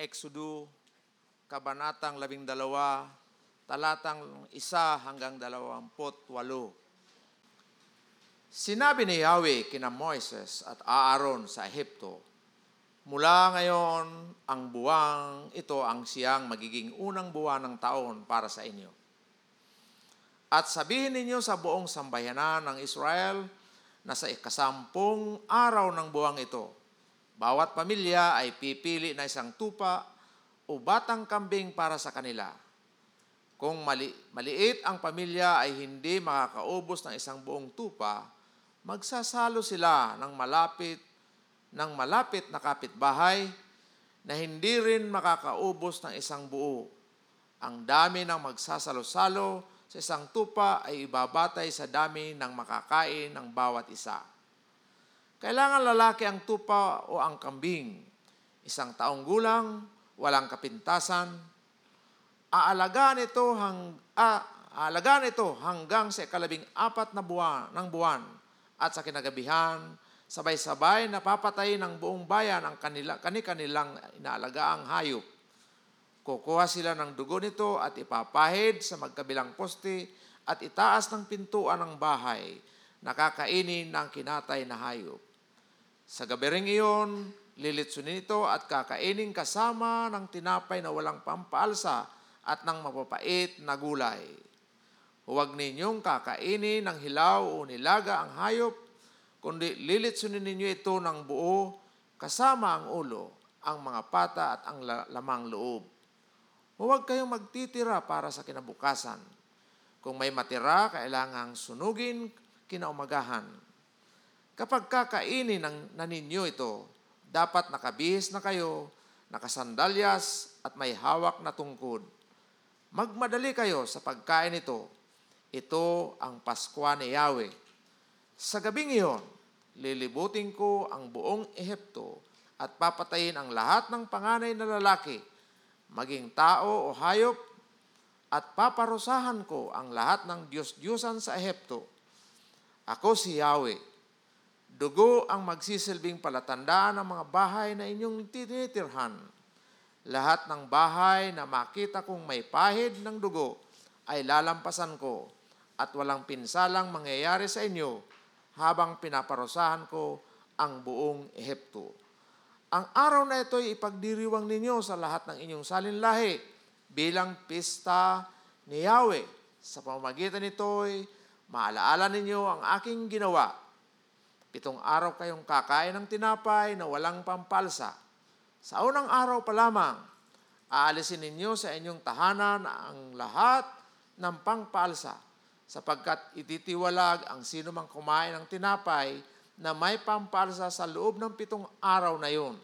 Exodo, Kabanatang 12, talatang 1 hanggang 28. Sinabi ni Yahweh kina Moises at Aaron sa Ehipto, Mula ngayon, ang buwang ito ang siyang magiging unang buwan ng taon para sa inyo. At sabihin ninyo sa buong sambayanan ng Israel na sa ikasampung araw ng buwang ito, bawat pamilya ay pipili na isang tupa o batang kambing para sa kanila. Kung mali, maliit ang pamilya ay hindi makakaubos ng isang buong tupa, magsasalo sila ng malapit ng malapit na kapitbahay na hindi rin makakaubos ng isang buo. Ang dami ng magsasalo-salo sa isang tupa ay ibabatay sa dami ng makakain ng bawat isa. Kailangan lalaki ang tupa o ang kambing. Isang taong gulang, walang kapintasan. Aalagaan ito, hang, aalagaan ito hanggang sa ikalabing apat na buwan ng buwan at sa kinagabihan sabay-sabay napapatay ng buong bayan ang kanila, kani-kanilang inaalagaang hayop. Kukuha sila ng dugo nito at ipapahid sa magkabilang poste at itaas ng pintuan ng bahay, nakakainin ng kinatay na hayop. Sa gabi ring iyon, lilitsunin ito at kakainin kasama ng tinapay na walang pampaalsa at ng mapapait na gulay. Huwag ninyong kakainin ng hilaw o nilaga ang hayop kundi lilitsunin ninyo ito ng buo kasama ang ulo, ang mga pata at ang lamang loob. Huwag kayong magtitira para sa kinabukasan. Kung may matira, kailangang sunugin kinaumagahan. Kapag kakainin ng, na ninyo ito, dapat nakabihis na kayo, nakasandalyas at may hawak na tungkod. Magmadali kayo sa pagkain ito. Ito ang Pasko ni Yahweh sa gabing iyon, lilibutin ko ang buong Ehipto at papatayin ang lahat ng panganay na lalaki, maging tao o hayop, at paparusahan ko ang lahat ng Diyos-Diyosan sa Ehipto. Ako si Yahweh. Dugo ang magsisilbing palatandaan ng mga bahay na inyong tinitirhan. Lahat ng bahay na makita kong may pahid ng dugo ay lalampasan ko at walang pinsalang mangyayari sa inyo habang pinaparusahan ko ang buong Ehipto. Ang araw na ito ay ipagdiriwang ninyo sa lahat ng inyong salinlahi bilang pista ni Yahweh. Sa pamamagitan nito'y maalaala ninyo ang aking ginawa. Pitong araw kayong kakain ng tinapay na walang pampalsa. Sa unang araw pa lamang, aalisin ninyo sa inyong tahanan ang lahat ng pangpalsa sapagkat ititiwalag ang sino mang kumain ng tinapay na may pampalsa sa loob ng pitong araw na yun.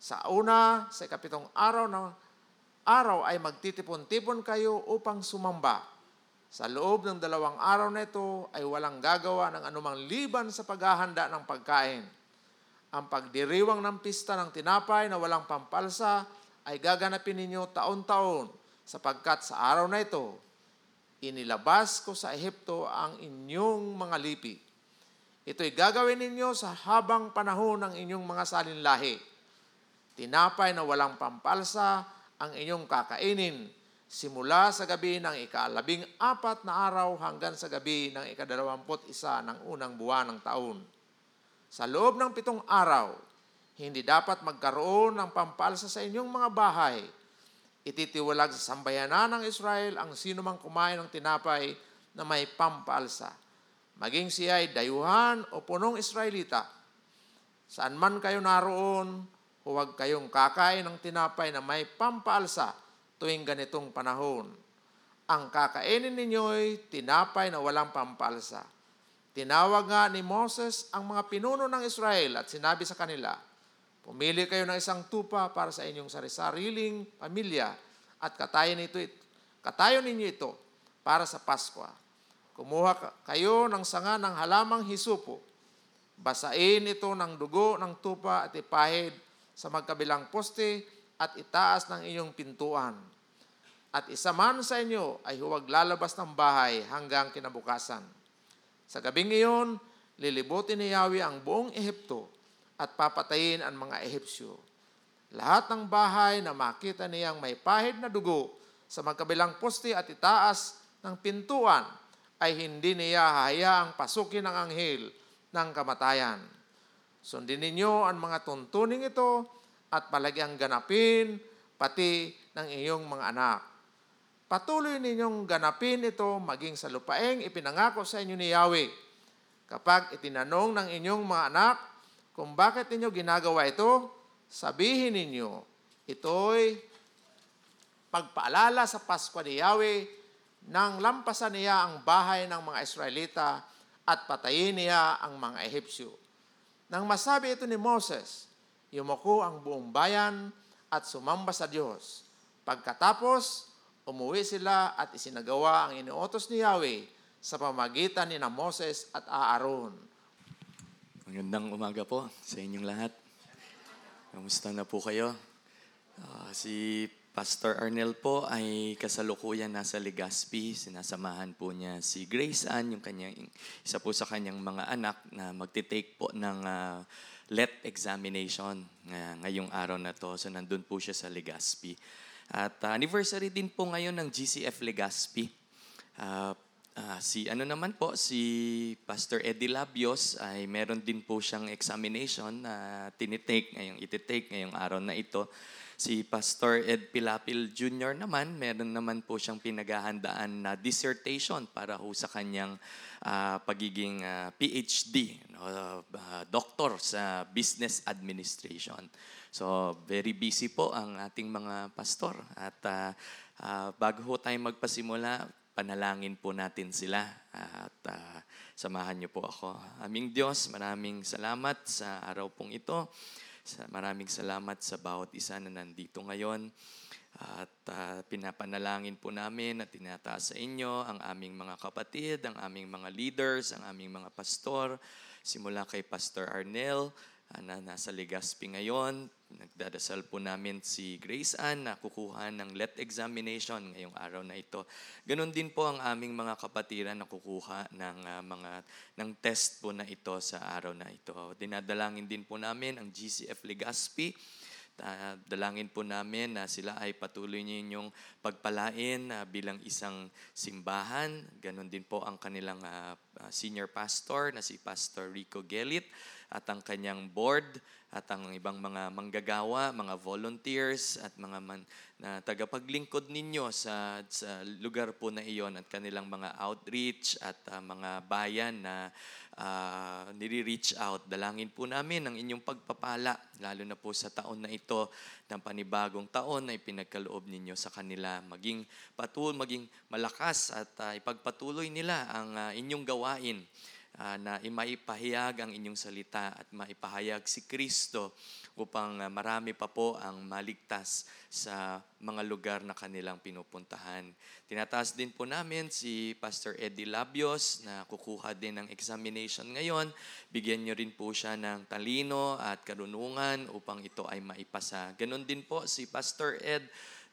Sa una, sa ikapitong araw ng araw ay magtitipon-tipon kayo upang sumamba. Sa loob ng dalawang araw na ito ay walang gagawa ng anumang liban sa paghahanda ng pagkain. Ang pagdiriwang ng pista ng tinapay na walang pampalsa ay gaganapin ninyo taon-taon sapagkat sa araw na ito inilabas ko sa Ehipto ang inyong mga lipi. Ito'y gagawin ninyo sa habang panahon ng inyong mga salinlahi. Tinapay na walang pampalsa ang inyong kakainin simula sa gabi ng ikalabing apat na araw hanggang sa gabi ng ikadalawamput isa ng unang buwan ng taon. Sa loob ng pitong araw, hindi dapat magkaroon ng pampalsa sa inyong mga bahay Ititiwalag sa sambayanan ng Israel ang sino mang kumain ng tinapay na may pampaalsa. Maging siya ay dayuhan o punong Israelita. Saan man kayo naroon, huwag kayong kakain ng tinapay na may pampaalsa tuwing ganitong panahon. Ang kakainin ninyo'y tinapay na walang pampalsa. Tinawag nga ni Moses ang mga pinuno ng Israel at sinabi sa kanila, Pumili kayo ng isang tupa para sa inyong sariling pamilya at katayan ito, katayon ninyo ito para sa Pasko. Kumuha kayo ng sanga ng halamang hisupo. Basain ito ng dugo ng tupa at ipahid sa magkabilang poste at itaas ng inyong pintuan. At isa man sa inyo ay huwag lalabas ng bahay hanggang kinabukasan. Sa gabing iyon, lilibutin ni Yahweh ang buong Ehipto at papatayin ang mga Ehipsyo. Lahat ng bahay na makita niyang may pahid na dugo sa magkabilang poste at itaas ng pintuan ay hindi niya hahayaang pasukin ng anghel ng kamatayan. Sundin ninyo ang mga tuntuning ito at palagyang ganapin pati ng iyong mga anak. Patuloy ninyong ganapin ito maging sa lupaeng ipinangako sa inyo ni Yahweh. Kapag itinanong ng inyong mga anak kung bakit ninyo ginagawa ito, sabihin ninyo, ito'y pagpaalala sa Pasko ni Yahweh nang lampasan niya ang bahay ng mga Israelita at patayin niya ang mga Ehipsyo. Nang masabi ito ni Moses, yumuko ang buong bayan at sumamba sa Diyos. Pagkatapos, umuwi sila at isinagawa ang inuutos ni Yahweh sa pamagitan ni na Moses at Aaron. Magandang umaga po sa inyong lahat. Kamusta na po kayo? Ah, si Pastor Arnel po ay kasalukuyan nasa Legazpi. Sinasamahan po niya si Grace Ann, yung kanyang, isa po sa kanyang mga anak na magtitake po ng ah, LET examination nga- ngayong araw na to. So nandun po siya sa Legazpi. At ah, anniversary din po ngayon ng GCF Legazpi. Ah, ah, si ano naman po, si Pastor Eddie Labios ay meron din po siyang examination na tinitake ngayong ititake ngayong araw na ito. Si Pastor Ed Pilapil Jr. naman, meron naman po siyang pinaghahandaan na dissertation para ho sa kanyang ah, pagiging ah, PhD, no, ah, doctor sa business administration. So, very busy po ang ating mga pastor. At ah, ah, bago ho tayo magpasimula, panalangin po natin sila. At ah, samahan niyo po ako. Aming Diyos, maraming salamat sa araw pong ito. Sa, maraming salamat sa bawat isa na nandito ngayon. At ah, pinapanalangin po namin at tinataas sa inyo ang aming mga kapatid, ang aming mga leaders, ang aming mga pastor, simula kay Pastor Arnel, na nasa Legazpi ngayon. Nagdadasal po namin si Grace Ann na kukuha ng LET examination ngayong araw na ito. Ganon din po ang aming mga kapatiran na kukuha ng ah, mga ng test po na ito sa araw na ito. Dinadalangin din po namin ang GCF Legazpi Ah, dalangin po namin na sila ay patuloy ninyong pagpalain ah, bilang isang simbahan. Ganon din po ang kanilang ah, senior pastor na si Pastor Rico Gelit at ang kanyang board at ang ibang mga manggagawa, mga volunteers at mga man, na tagapaglingkod ninyo sa, sa lugar po na iyon at kanilang mga outreach at ah, mga bayan na ah, nire-reach out. Dalangin po namin ang inyong pagpapala, lalo na po sa taon na ito ng panibagong taon na ipinagkaloob ninyo sa kanila. Maging patul, maging malakas at ah, ipagpatuloy nila ang ah, inyong gawain ah, na maipahayag ang inyong salita at maipahayag si Kristo upang ah, marami pa po ang maligtas sa mga lugar na kanilang pinupuntahan. Tinataas din po namin si Pastor Eddie Labios na kukuha din ng examination ngayon. Bigyan niyo rin po siya ng talino at karunungan upang ito ay maipasa. Ganon din po si Pastor Ed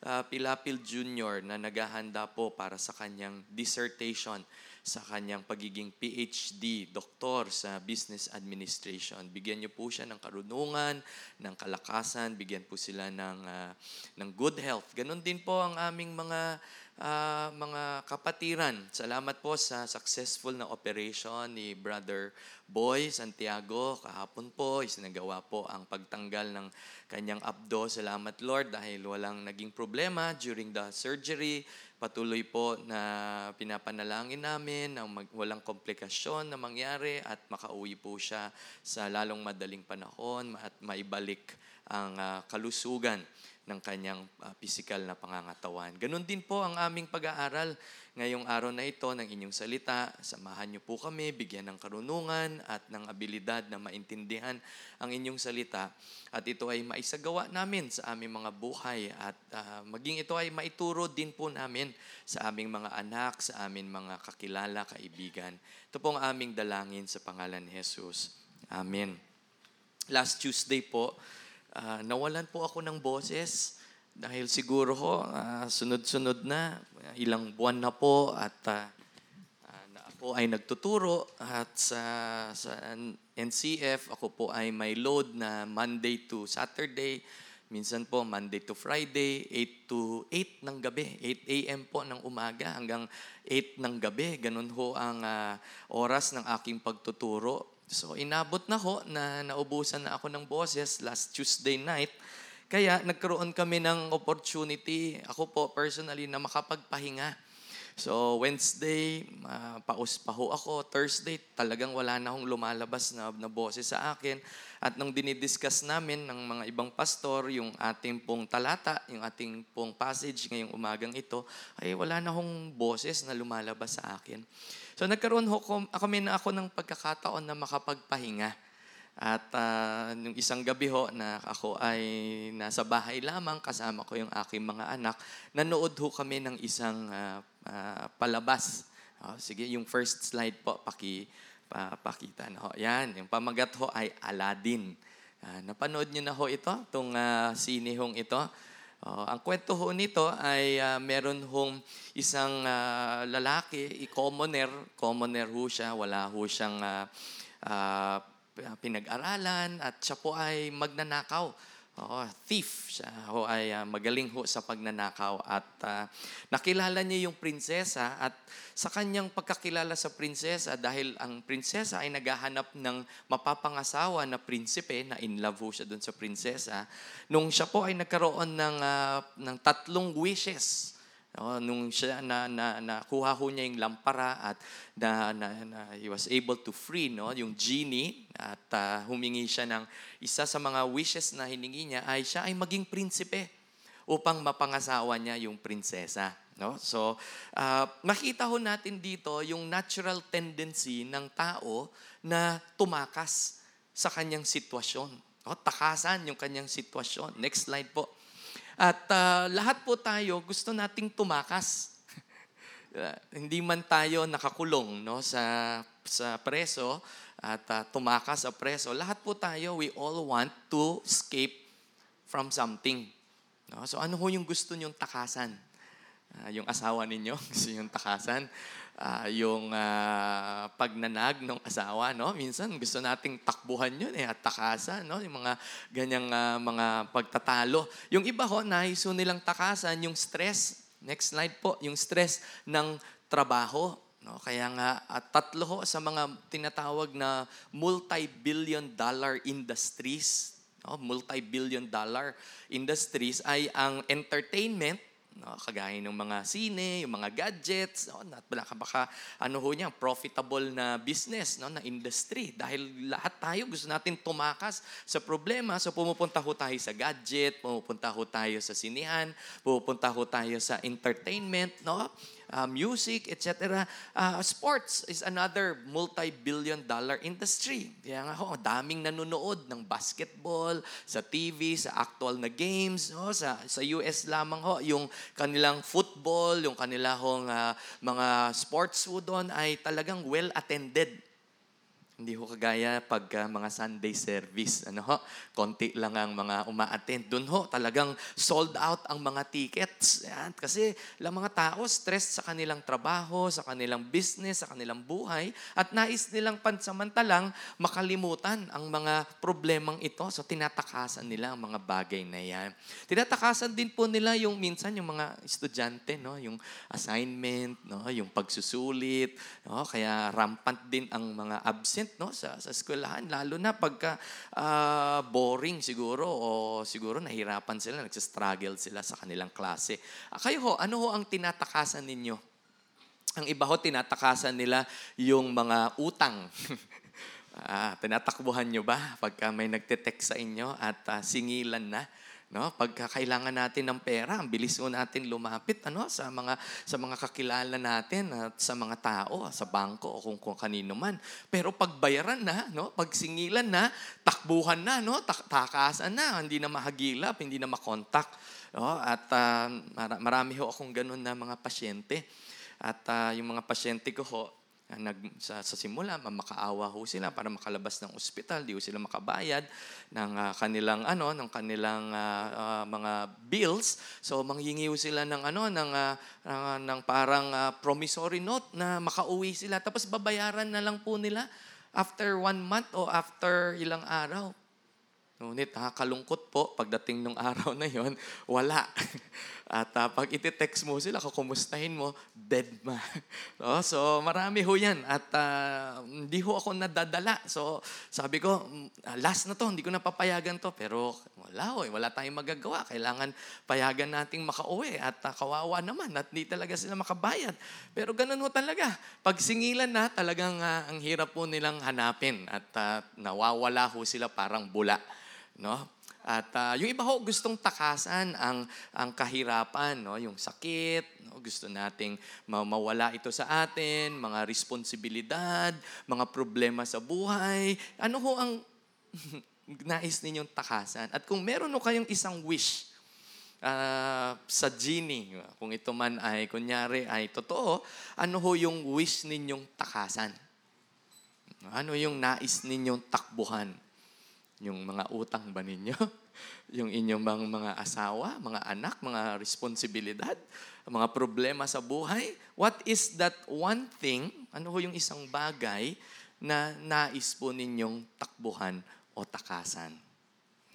ah, Pilapil Jr. na naghahanda po para sa kanyang dissertation sa kanyang pagiging PhD, doktor sa business administration. Bigyan niyo po siya ng karunungan, ng kalakasan, bigyan po sila ng, ah, ng good health. Ganon din po ang aming mga ah, mga kapatiran. Salamat po sa successful na operation ni Brother Boy Santiago. Kahapon po, isinagawa po ang pagtanggal ng kanyang abdo. Salamat Lord dahil walang naging problema during the surgery. Patuloy po na pinapanalangin namin na mag- walang komplikasyon na mangyari at makauwi po siya sa lalong madaling panahon at maibalik ang ah, kalusugan ng kanyang ah, physical na pangangatawan. Ganon din po ang aming pag-aaral ngayong araw na ito ng inyong salita. Samahan niyo po kami, bigyan ng karunungan at ng abilidad na maintindihan ang inyong salita. At ito ay maisagawa namin sa aming mga buhay at ah, maging ito ay maituro din po namin sa aming mga anak, sa aming mga kakilala, kaibigan. Ito po ang aming dalangin sa pangalan ni Jesus. Amen. Last Tuesday po, ah, nawalan po ako ng boses dahil siguro ho, ah, sunod-sunod na, ilang buwan na po at na ako ay nagtuturo at sa, sa NCF, ako po ay may load na Monday to Saturday. Minsan po, Monday to Friday, 8 to 8 ng gabi. 8 a.m. po ng umaga hanggang 8 ng gabi. Ganun ho ang ah, oras ng aking pagtuturo. So, inabot na ho na naubusan na ako ng boses last Tuesday night. Kaya nagkaroon kami ng opportunity, ako po personally, na makapagpahinga. So, Wednesday, uh, paus pa ho ako. Thursday, talagang wala na akong lumalabas na, na boses sa akin. At nung dinidiscuss namin ng mga ibang pastor, yung ating pong talata, yung ating pong passage ngayong umagang ito, ay wala na akong boses na lumalabas sa akin. So, nagkaroon ho kami na ako ng pagkakataon na makapagpahinga. At ah, nung isang gabi ho na ako ay nasa bahay lamang kasama ko yung aking mga anak, nanood ho kami ng isang ah, ah, palabas. Ah, sige, yung first slide po, paki, pa, pakita na ho. Yan, yung pamagat ho ay Aladdin. Ah, napanood niyo na ho ito, itong uh, sinihong ito. Oh, ang kwento ho nito ay ah, meron hong isang ah, lalaki, i-commoner, commoner ho siya, wala ho siyang ah, ah, pinag-aralan at siya po ay magnanakaw. Oo, thief. Siya ho ay ah, magaling ho sa pagnanakaw at ah, nakilala niya yung prinsesa at sa kanyang pagkakilala sa prinsesa dahil ang prinsesa ay naghahanap ng mapapangasawa na prinsipe na in love ho siya doon sa prinsesa nung siya po ay nagkaroon ng ah, ng tatlong wishes No, nung siya na, na, nakuha ho niya yung lampara at na, na, na he was able to free no, yung genie at ah, humingi siya ng isa sa mga wishes na hiningi niya ay siya ay maging prinsipe upang mapangasawa niya yung prinsesa. No? So, ah, makita ho natin dito yung natural tendency ng tao na tumakas sa kanyang sitwasyon. No? Takasan yung kanyang sitwasyon. Next slide po. At ah, lahat po tayo gusto nating tumakas. Uh, hindi man tayo nakakulong no sa sa preso at ah, tumakas sa preso. Lahat po tayo we all want to escape from something. No? So ano ho yung gusto niyong takasan? Ah, yung asawa ninyo gusto yung takasan. Ah, yung ah, pagnanag ng asawa, no? Minsan gusto nating takbuhan yun eh, at takasan, no? Yung mga ganyang ah, mga pagtatalo. Yung iba ho, naiso nilang takasan yung stress. Next slide po, yung stress ng trabaho. No? Kaya nga, at tatlo ho sa mga tinatawag na multi-billion dollar industries, no? multi-billion dollar industries ay ang entertainment, no? kagaya ng mga sine, yung mga gadgets, no? at baka, baka ano ho niya, profitable na business, no? na industry. Dahil lahat tayo gusto natin tumakas sa problema. So pumupunta ho tayo sa gadget, pumupunta ho tayo sa sinihan, pumupunta ho tayo sa entertainment, no? Uh, music, etc. Uh, sports is another multi-billion dollar industry. Kaya nga ho, daming nanonood ng basketball, sa TV, sa actual na games. No? Sa, sa US lamang ho, yung kanilang football, yung kanilang uh, mga sports ho doon ay talagang well-attended. Hindi ho kagaya pag uh, mga Sunday service, ano ho, konti lang ang mga uma-attend. Doon ho, talagang sold out ang mga tickets. Yan. Kasi lang mga tao, stress sa kanilang trabaho, sa kanilang business, sa kanilang buhay, at nais nilang pansamantalang makalimutan ang mga problemang ito. So, tinatakasan nila ang mga bagay na yan. Tinatakasan din po nila yung minsan yung mga estudyante, no? yung assignment, no? yung pagsusulit, no? kaya rampant din ang mga absent no sa sa eskwelahan lalo na pagka ah, boring siguro o siguro nahirapan sila nagsa-struggle sila sa kanilang klase. Ah, kayo ho, ano ho ang tinatakasan ninyo? Ang iba ho tinatakasan nila yung mga utang. ah, tinatakbuhan nyo ba pagka may nagte-text sa inyo at ah, singilan na? No, pagka kailangan natin ng pera, ang bilis mo natin lumapit ano sa mga sa mga kakilala natin at sa mga tao, sa bangko o kung, kung kanino man. Pero pagbayaran na, no, pagsingilan na, takbuhan na, no, tak takasan na, hindi na mahagilap, hindi na makontak. No, at uh, marami ho akong ganun na mga pasyente. At uh, yung mga pasyente ko ho, nag, sa, sa simula, makaawa ho sila para makalabas ng ospital, di ho sila makabayad ng uh, kanilang ano, ng kanilang uh, uh, mga bills. So manghingi ho sila ng ano, ng uh, uh, ng parang uh, promissory note na makauwi sila tapos babayaran na lang po nila after one month o after ilang araw. Ngunit nakakalungkot po, pagdating ng araw na yon, wala. At uh, pag iti-text mo sila, kukumustahin mo, dead ma. no? So marami ho yan. At uh, hindi ho ako nadadala. So sabi ko, mm, last na to, hindi ko na papayagan to. Pero wala ho, eh, wala tayong magagawa. Kailangan payagan nating makauwi. At uh, kawawa naman, at hindi talaga sila makabayad. Pero ganun ho talaga. Pag singilan na, talagang uh, ang hirap po nilang hanapin. At uh, nawawala ho sila parang bula. No? At uh, yung iba ho gustong takasan ang ang kahirapan, no? Yung sakit, no? Gusto nating mawala ito sa atin, mga responsibilidad, mga problema sa buhay. Ano ho ang nais ninyong takasan? At kung meron ho kayong isang wish, uh, sa genie, kung ito man ay kunyari ay totoo, ano ho yung wish ninyong takasan? Ano yung nais ninyong takbuhan? Yung mga utang ba ninyo? yung inyong mga, mga asawa, mga anak, mga responsibilidad, mga problema sa buhay? What is that one thing, ano ho yung isang bagay na nais po ninyong takbuhan o takasan?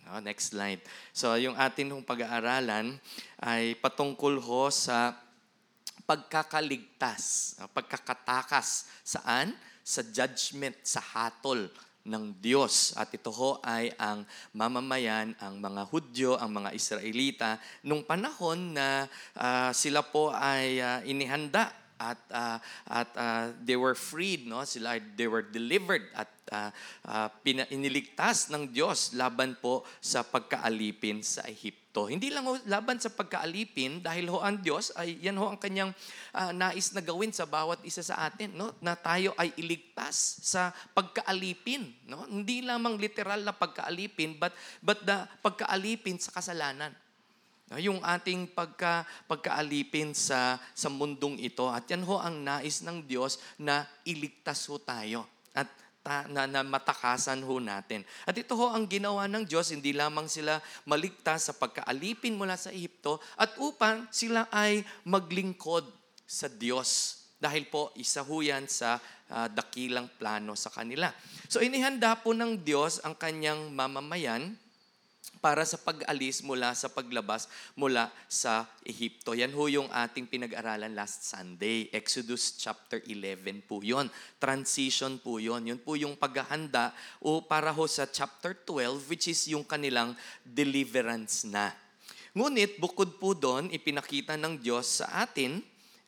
No, next slide. So yung atin hong pag-aaralan ay patungkol ho sa pagkakaligtas, pagkakatakas. Saan? Sa judgment, sa hatol ng Diyos. At ito ho ay ang mamamayan, ang mga Hudyo, ang mga Israelita, nung panahon na uh, sila po ay uh, inihanda at uh, at uh, they were freed no? Sila they were delivered at uh, uh, pina, iniligtas ng Diyos laban po sa pagkaalipin sa Ehipto hindi lang ho, laban sa pagkaalipin dahil ho ang Diyos ay yan ho ang kanyang uh, nais na gawin sa bawat isa sa atin no na tayo ay iligtas sa pagkaalipin no hindi lamang literal na pagkaalipin but but the pagkaalipin sa kasalanan yung ating pagka, pagkaalipin sa, sa mundong ito. At yan ho ang nais ng Diyos na iligtas ho tayo. At ta, na, na matakasan ho natin. At ito ho ang ginawa ng Diyos, hindi lamang sila maligtas sa pagkaalipin mula sa Ehipto, at upang sila ay maglingkod sa Diyos. Dahil po, isa ho yan sa uh, dakilang plano sa kanila. So inihanda po ng Diyos ang kanyang mamamayan para sa pag-alis mula sa paglabas mula sa Ehipto. Yan ho yung ating pinag-aralan last Sunday. Exodus chapter 11 po yon. Transition po yon. Yun po yung paghahanda o para ho sa chapter 12 which is yung kanilang deliverance na. Ngunit bukod po doon, ipinakita ng Diyos sa atin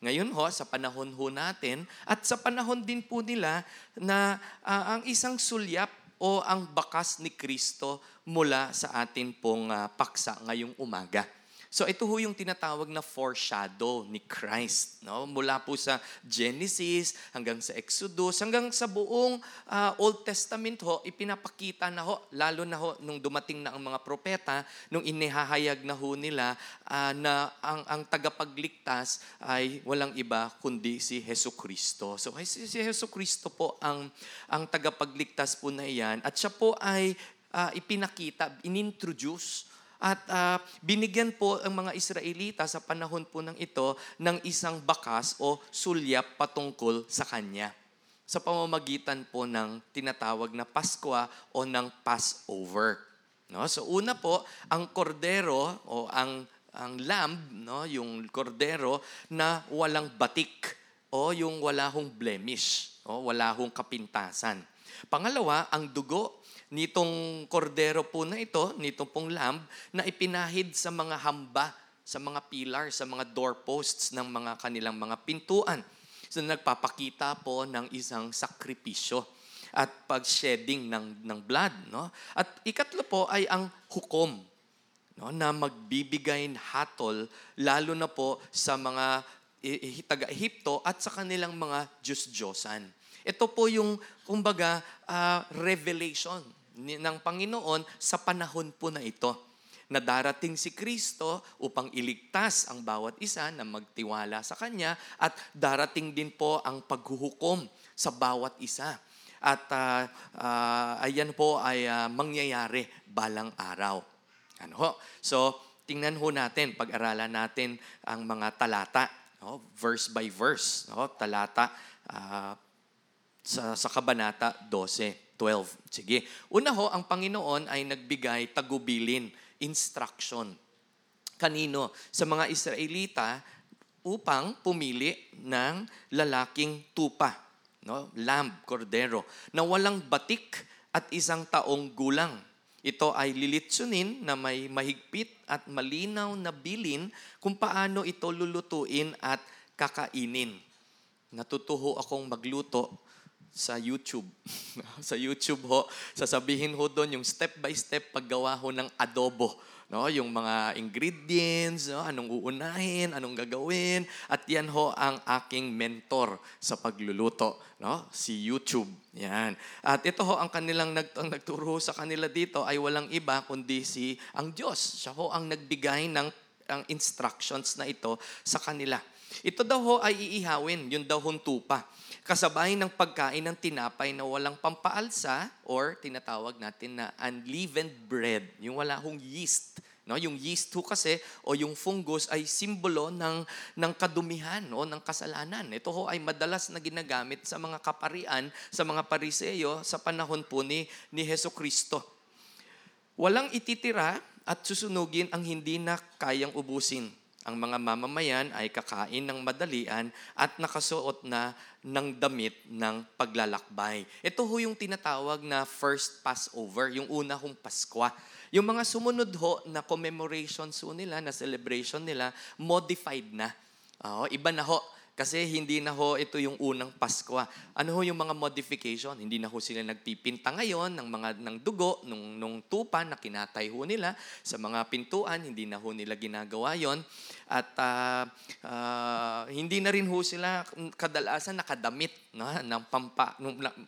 ngayon ho, sa panahon ho natin, at sa panahon din po nila na uh, ang isang sulyap o ang bakas ni Kristo mula sa atin pong uh, paksa ngayong umaga. So ito ho yung tinatawag na foreshadow ni Christ. No? Mula po sa Genesis hanggang sa Exodus, hanggang sa buong uh, Old Testament ho, ipinapakita na ho, lalo na ho nung dumating na ang mga propeta, nung inihahayag na ho nila uh, na ang, ang tagapagligtas ay walang iba kundi si Heso Kristo. So si, Heso Kristo po ang, ang tagapagligtas po na iyan at siya po ay uh, ipinakita, inintroduce at uh, binigyan po ang mga Israelita sa panahon po ng ito ng isang bakas o sulyap patungkol sa Kanya sa pamamagitan po ng tinatawag na Pasko o ng Passover. No? So una po, ang kordero o ang ang lamb, no, yung kordero na walang batik o yung wala hong blemish, o wala hong kapintasan. Pangalawa, ang dugo nitong kordero po na ito, nitong pong lamb, na ipinahid sa mga hamba, sa mga pilar, sa mga doorposts ng mga kanilang mga pintuan. So nagpapakita po ng isang sakripisyo at pag-shedding ng, ng blood. No? At ikatlo po ay ang hukom no, na magbibigay hatol lalo na po sa mga taga-Ehipto at sa kanilang mga Diyos-Diyosan. Ito po yung, kumbaga, uh, revelation ng Panginoon sa panahon po na ito na darating si Kristo upang iligtas ang bawat isa na magtiwala sa Kanya at darating din po ang paghuhukom sa bawat isa. At uh, uh, ayan po ay uh, mangyayari balang araw. Ano ho? So, tingnan ho natin, pag-aralan natin ang mga talata, no? verse by verse, no? talata uh, sa, sa Kabanata 12. 12. Sige. Una ho, ang Panginoon ay nagbigay tagubilin, instruction. Kanino? Sa mga Israelita upang pumili ng lalaking tupa, no? lamb, cordero, na walang batik at isang taong gulang. Ito ay lilitsunin na may mahigpit at malinaw na bilin kung paano ito lulutuin at kakainin. Natutuho akong magluto sa YouTube. sa YouTube ho, sasabihin ho doon yung step by step paggawa ho ng adobo. No, yung mga ingredients, no, anong uunahin, anong gagawin, at yan ho ang aking mentor sa pagluluto, no, si YouTube. Yan. At ito ho ang kanilang nag, ang nagturo sa kanila dito ay walang iba kundi si ang Diyos. Siya ho ang nagbigay ng ang instructions na ito sa kanila. Ito daw ho ay iihawin, yun daw hong tupa. Kasabay ng pagkain ng tinapay na walang pampaalsa or tinatawag natin na unleavened bread, yung wala hong yeast. No, yung yeast ho kasi o yung fungus ay simbolo ng, ng kadumihan o ng kasalanan. Ito ho ay madalas na ginagamit sa mga kaparian, sa mga pariseyo sa panahon po ni, ni Heso Kristo. Walang ititira at susunugin ang hindi na kayang ubusin. Ang mga mamamayan ay kakain ng madalian at nakasuot na ng damit ng paglalakbay. Ito ho yung tinatawag na first Passover, yung una hong Paskwa. Yung mga sumunod ho na commemorations ho nila, na celebration nila, modified na. Oo, iba na ho. Kasi hindi na ho ito yung unang Pasko. Ano ho yung mga modification? Hindi na ho sila nagpipinta ngayon ng mga ng dugo, nung, nung tupa na kinatay ho nila sa mga pintuan. Hindi na ho nila ginagawa yon At uh, uh, hindi na rin ho sila kadalasan nakadamit no, ng pampa,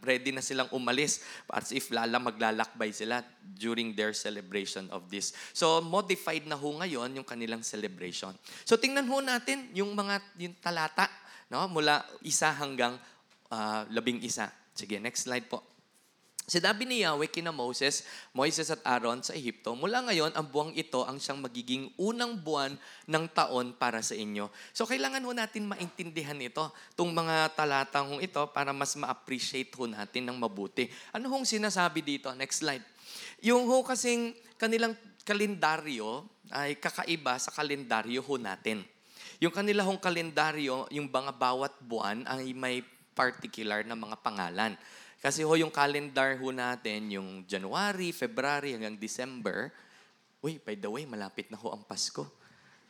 ready na silang umalis as if lala maglalakbay sila during their celebration of this. So modified na ho ngayon yung kanilang celebration. So tingnan ho natin yung mga yung talata no? mula isa hanggang uh, labing isa. Sige, next slide po. Sinabi ni Yahweh kina Moses, Moises at Aaron sa Ehipto, mula ngayon ang buwang ito ang siyang magiging unang buwan ng taon para sa inyo. So kailangan ho natin maintindihan ito, itong mga talatang ito para mas ma-appreciate ho natin ng mabuti. Ano hong sinasabi dito? Next slide. Yung ho kasing kanilang kalendaryo ay kakaiba sa kalendaryo ho natin. Yung kanila hong kalendaryo, yung mga bawat buwan ay may particular na mga pangalan. Kasi ho yung calendar ho natin, yung January, February hanggang December, uy, by the way, malapit na ho ang Pasko.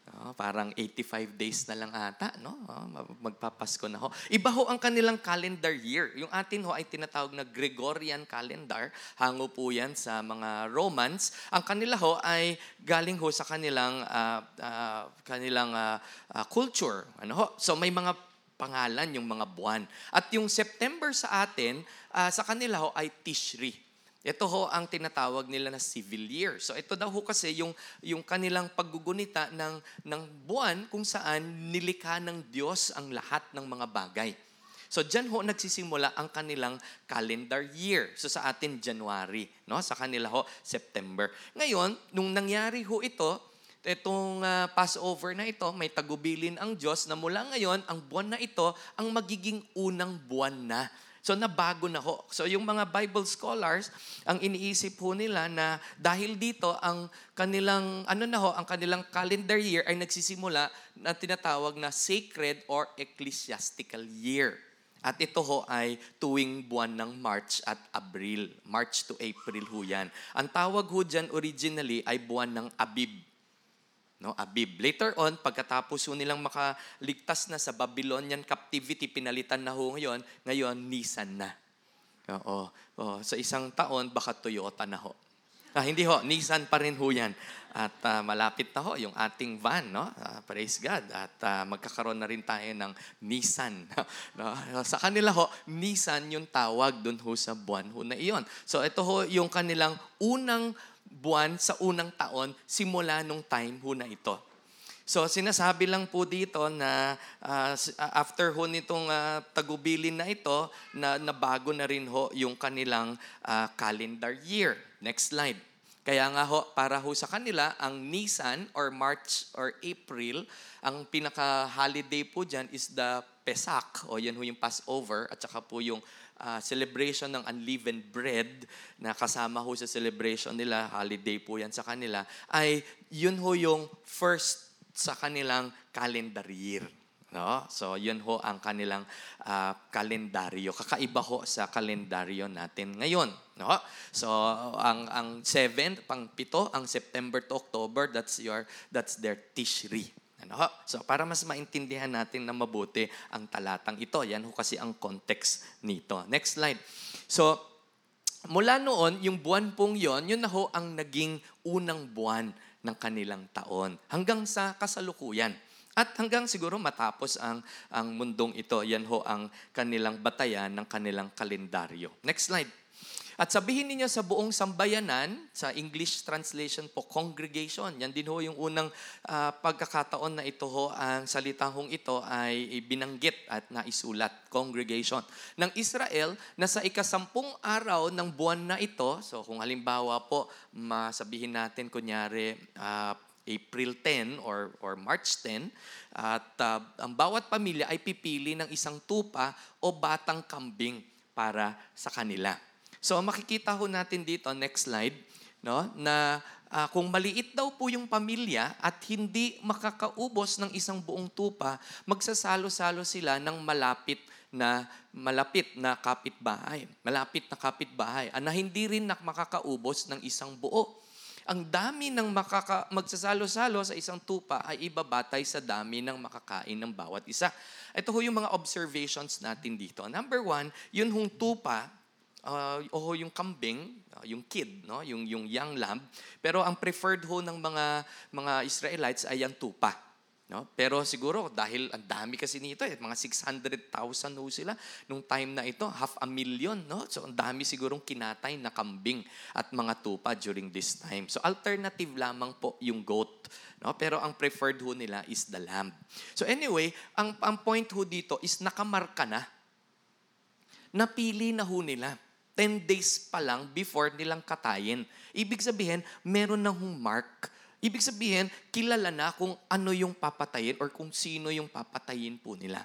Oh, parang 85 days na lang ata, no? Oh, magpapasko na ho. Iba ho ang kanilang calendar year. Yung atin ho ay tinatawag na Gregorian calendar. Hango po yan sa mga Romans. Ang kanila ho ay galing ho sa kanilang uh, uh, kanilang uh, uh, culture. Ano ho? So may mga pangalan yung mga buwan. At yung September sa atin, uh, sa kanila ho ay Tishri. Ito ho ang tinatawag nila na civil year. So ito daw ho kasi yung, yung kanilang paggugunita ng, ng buwan kung saan nilikha ng Diyos ang lahat ng mga bagay. So diyan ho nagsisimula ang kanilang calendar year. So sa atin January, no? Sa kanila ho September. Ngayon, nung nangyari ho ito, itong uh, Passover na ito, may tagubilin ang Diyos na mula ngayon, ang buwan na ito ang magiging unang buwan na So nabago na ho. So yung mga Bible scholars, ang iniisip ho nila na dahil dito ang kanilang ano na ho, ang kanilang calendar year ay nagsisimula na tinatawag na sacred or ecclesiastical year. At ito ho ay tuwing buwan ng March at Abril. March to April ho yan. Ang tawag ho dyan originally ay buwan ng Abib. No, Abib. Later on, pagkatapos ho nilang makaligtas na sa Babylonian captivity, pinalitan na ho ngayon, ngayon Nissan na. Oo. Oo. Sa isang taon, baka Toyota na ho. Ah, hindi ho, Nissan pa rin ho yan. At uh, malapit na ho yung ating van, no? Uh, praise God. At uh, magkakaroon na rin tayo ng Nissan. no? Sa kanila ho, Nissan yung tawag dun ho sa buwan ho na iyon. So ito ho yung kanilang unang buwan sa unang taon simula nung time ho na ito. So sinasabi lang po dito na uh, after ho nitong uh, tagubilin na ito, na nabago na rin ho yung kanilang uh, calendar year. Next slide. Kaya nga ho, para ho sa kanila, ang Nisan or March or April, ang pinaka-holiday po dyan is the Pesach o yan ho yung Passover at saka po yung ah, celebration ng unleavened bread na kasama ho sa celebration nila, holiday po yan sa kanila, ay yun ho yung first sa kanilang calendar year. No? So, yun ho ang kanilang ah, kalendaryo. Kakaiba ho sa kalendaryo natin ngayon. No? So, ang ang 7, pang pito, ang September to October, that's your that's their Tishri. Ano? So, para mas maintindihan natin na mabuti ang talatang ito. Yan ho kasi ang context nito. Next slide. So, mula noon, yung buwan pong yon, yun na ho ang naging unang buwan ng kanilang taon. Hanggang sa kasalukuyan. At hanggang siguro matapos ang, ang mundong ito, yan ho ang kanilang batayan ng kanilang kalendaryo. Next slide. At sabihin ninyo sa buong sambayanan, sa English translation po, congregation. Yan din ho yung unang ah, pagkakataon na ito ho, ang salitang hong ito ay binanggit at naisulat, congregation. Ng Israel na sa ikasampung araw ng buwan na ito, so kung halimbawa po, masabihin natin kunyari, ah, April 10 or, or March 10 at ah, ang bawat pamilya ay pipili ng isang tupa o batang kambing para sa kanila. So makikita ho natin dito, next slide, no, na ah, kung maliit daw po yung pamilya at hindi makakaubos ng isang buong tupa, magsasalo-salo sila ng malapit na malapit na kapitbahay. Malapit na kapitbahay. ah, Na hindi rin na makakaubos ng isang buo. Ang dami ng makaka, magsasalo-salo sa isang tupa ay ibabatay sa dami ng makakain ng bawat isa. Ito ho yung mga observations natin dito. Number one, yun hong tupa, uh, o ho yung kambing, uh, yung kid, no? yung, yung young lamb. Pero ang preferred ho ng mga, mga Israelites ay yung tupa. No? Pero siguro dahil ang dami kasi nito, eh, mga 600,000 ho sila nung time na ito, half a million. No? So ang dami sigurong kinatay na kambing at mga tupa during this time. So alternative lamang po yung goat. No? Pero ang preferred ho nila is the lamb. So anyway, ang, ang point ho dito is nakamarka na. Napili na ho nila. 10 days pa lang before nilang katayin. Ibig sabihin, meron na hong mark Ibig sabihin, kilala na kung ano yung papatayin or kung sino yung papatayin po nila.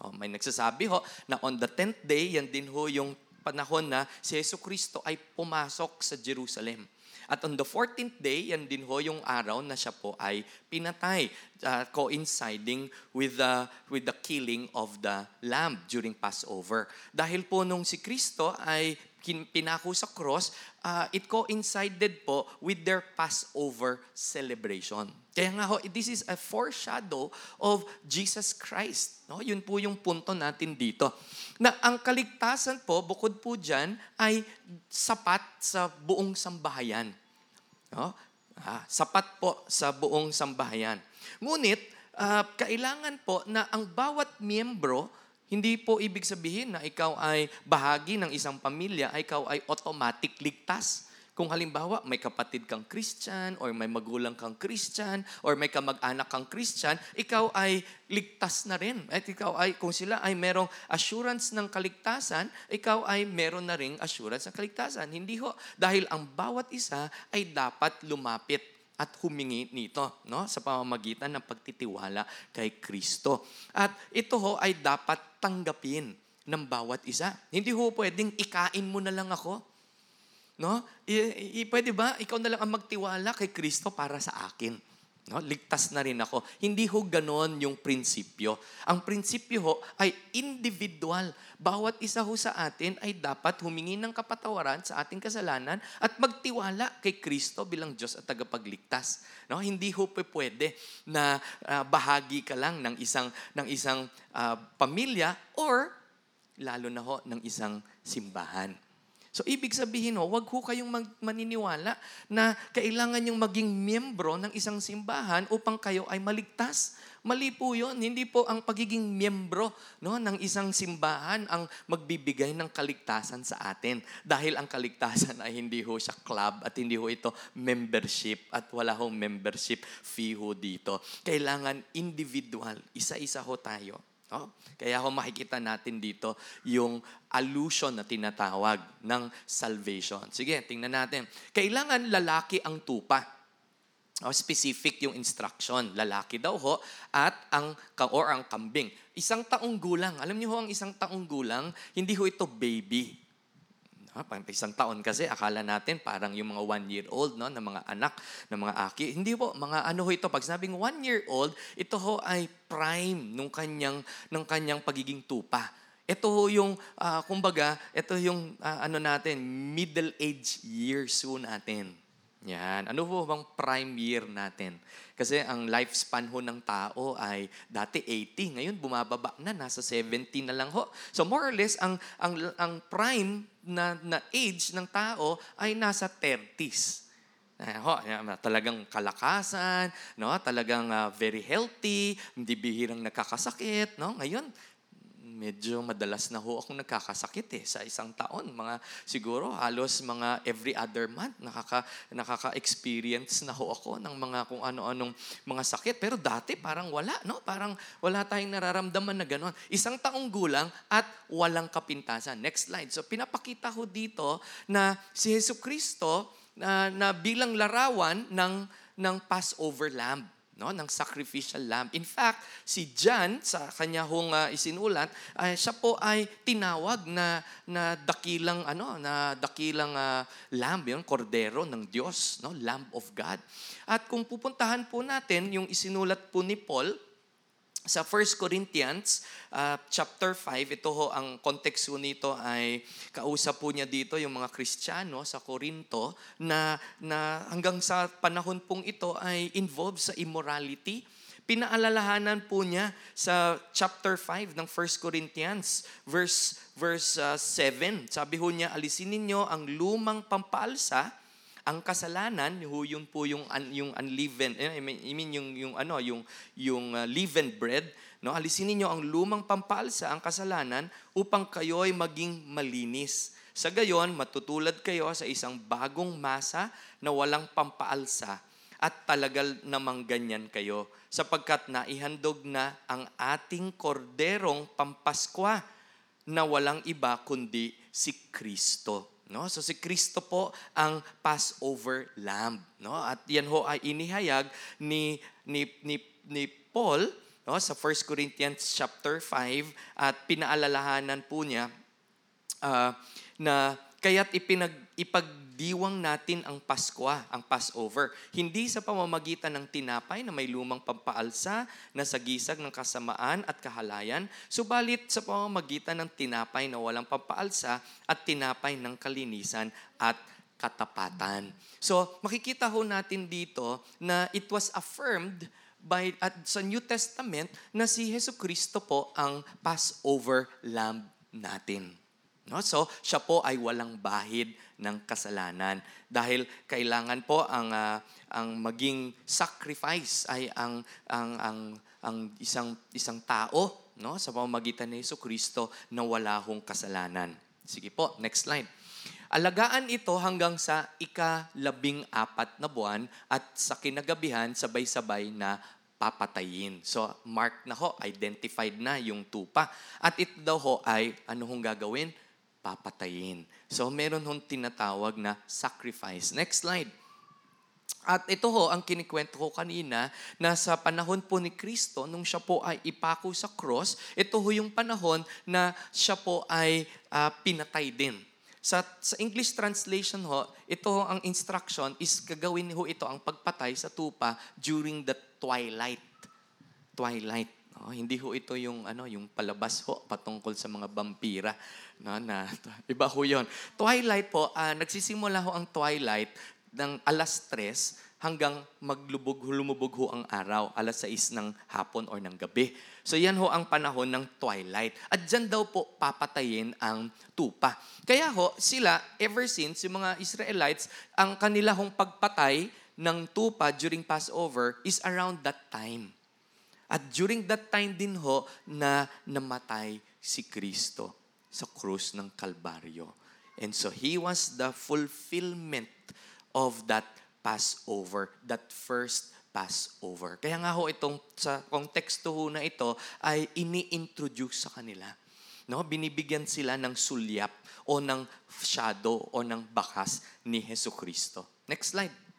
Oh, may nagsasabi ho na on the 10th day, yan din ho yung panahon na si Yesu Kristo ay pumasok sa Jerusalem. At on the 14th day, yan din ho yung araw na siya po ay pinatay, uh, coinciding with the, with the killing of the lamb during Passover. Dahil po nung si Kristo ay pinako sa cross, uh, it coincided po with their Passover celebration. Kaya nga ho, this is a foreshadow of Jesus Christ. No? Yun po yung punto natin dito. Na ang kaligtasan po, bukod po dyan, ay sapat sa buong sambahayan. No? Ah, sapat po sa buong sambahayan. Ngunit, ah, kailangan po na ang bawat miyembro hindi po ibig sabihin na ikaw ay bahagi ng isang pamilya, ikaw ay automatic ligtas. Kung halimbawa, may kapatid kang Christian, or may magulang kang Christian, or may kamag-anak kang Christian, ikaw ay ligtas na rin. At ikaw ay, kung sila ay merong assurance ng kaligtasan, ikaw ay meron na ring assurance ng kaligtasan. Hindi ho. Dahil ang bawat isa ay dapat lumapit at humingi nito no sa pamamagitan ng pagtitiwala kay Kristo. At ito ho ay dapat tanggapin ng bawat isa. Hindi ho pwedeng ikain mo na lang ako. No? I, i, pwede ba ikaw na lang ang magtiwala kay Kristo para sa akin? No? Ligtas na rin ako. Hindi ho ganon yung prinsipyo. Ang prinsipyo ho ay individual. Bawat isa ho sa atin ay dapat humingi ng kapatawaran sa ating kasalanan at magtiwala kay Kristo bilang Diyos at tagapagligtas. No? Hindi ho pwede na uh, bahagi ka lang ng isang, ng isang uh, pamilya or lalo na ho ng isang simbahan. So, ibig sabihin ho, wag ho kayong mag- maniniwala na kailangan yung maging miyembro ng isang simbahan upang kayo ay maligtas. Mali po yun. Hindi po ang pagiging miyembro no, ng isang simbahan ang magbibigay ng kaligtasan sa atin. Dahil ang kaligtasan ay hindi ho siya club at hindi ho ito membership at wala hong membership fee ho dito. Kailangan individual. Isa-isa ho tayo No? Kaya ho makikita natin dito yung allusion na tinatawag ng salvation. Sige, tingnan natin. Kailangan lalaki ang tupa. O, specific yung instruction. Lalaki daw ho at ang or ang kambing. Isang taong gulang. Alam niyo ho ang isang taong gulang, hindi ho ito baby. Ha, pang isang taon kasi akala natin parang yung mga one-year-old no, na mga anak, na mga aki. Hindi po, mga ano ho ito. Pag sinabing one-year-old, ito ho ay prime nung kanyang, nung kanyang pagiging tupa. Ito ho yung, ah, kumbaga, ito yung ah, ano natin, middle age years ho natin. Yan. Ano po bang prime year natin? Kasi ang lifespan ho ng tao ay dati 80, ngayon bumababa na, nasa 70 na lang ho. So more or less, ang, ang, ang prime na, na age ng tao ay nasa 30s. Eh, ho, talagang kalakasan, no? talagang ah, very healthy, hindi bihirang nakakasakit. No? Ngayon, medyo madalas na ho akong nagkakasakit eh sa isang taon. Mga siguro halos mga every other month nakaka nakaka-experience na ho ako ng mga kung ano-anong mga sakit. Pero dati parang wala, no? Parang wala tayong nararamdaman na gano'n. Isang taong gulang at walang kapintasan. Next slide. So pinapakita ho dito na si Yesu Kristo na, na bilang larawan ng ng Passover lamb no, ng sacrificial lamb. In fact, si John sa kanya hong uh, isinulat, ay siya po ay tinawag na na dakilang ano, na dakilang uh, lamb, yun, kordero ng Diyos, no, lamb of God. At kung pupuntahan po natin yung isinulat po ni Paul sa 1 Corinthians uh, chapter 5, ito ho ang context ho nito ay kausap po niya dito yung mga Kristiyano sa Korinto na, na hanggang sa panahon pong ito ay involved sa immorality. Pinaalalahanan po niya sa chapter 5 ng 1 Corinthians verse verse uh, 7. Sabi ho niya, alisin ninyo ang lumang pampaalsa ang kasalanan, yun po yung yung unleavened, eh, I mean, I mean yung yung ano, yung yung uh, leavened bread, no? Alisin niyo ang lumang pampalsa, ang kasalanan upang kayo ay maging malinis. Sa gayon, matutulad kayo sa isang bagong masa na walang pampaalsa at talagal namang ganyan kayo sapagkat naihandog na ang ating korderong pampaskwa na walang iba kundi si Kristo. No? So si Kristo po ang Passover lamb, no? At yan ho ay inihayag ni ni ni, ni Paul no sa 1 Corinthians chapter 5 at pinaalalahanan po niya uh, na kaya't ipinag ipag diwang natin ang Pasko, ang Passover. Hindi sa pamamagitan ng tinapay na may lumang pampaalsa na sagisag ng kasamaan at kahalayan, subalit sa pamamagitan ng tinapay na walang pampaalsa at tinapay ng kalinisan at katapatan. So, makikita ho natin dito na it was affirmed by at sa New Testament na si Hesus Kristo po ang Passover lamb natin. No? So, siya po ay walang bahid ng kasalanan dahil kailangan po ang uh, ang maging sacrifice ay ang ang ang ang isang isang tao no sa pamamagitan ni Hesus Kristo na wala hong kasalanan. Sige po, next slide. Alagaan ito hanggang sa ika-labing apat na buwan at sa kinagabihan sabay-sabay na papatayin. So, mark na ho, identified na yung tupa. At ito daw ho ay, ano hong gagawin? Papatayin. So meron hong tinatawag na sacrifice. Next slide. At ito ho, ang kinikwento ko kanina, na sa panahon po ni Kristo, nung siya po ay ipako sa cross, ito ho yung panahon na siya po ay uh, pinatay din. Sa, sa English translation ho, ito ho, ang instruction is gagawin ho ito ang pagpatay sa tupa during the twilight. Twilight. Oh, hindi ho ito yung ano yung palabas ho patungkol sa mga vampira no na iba ho 'yon. Twilight po uh, nagsisimula ho ang twilight ng alas 3 hanggang maglubog lumubog ho ang araw alas 6 ng hapon or ng gabi. So yan ho ang panahon ng twilight. At dyan daw po papatayin ang tupa. Kaya ho sila ever since yung mga Israelites ang kanila hong pagpatay ng tupa during Passover is around that time. At during that time din ho na namatay si Kristo sa krus ng Kalbaryo. And so he was the fulfillment of that Passover, that first Passover. Kaya nga ho itong sa konteksto ho na ito ay ini-introduce sa kanila. No, binibigyan sila ng sulyap o ng shadow o ng bakas ni Heso Kristo. Next slide.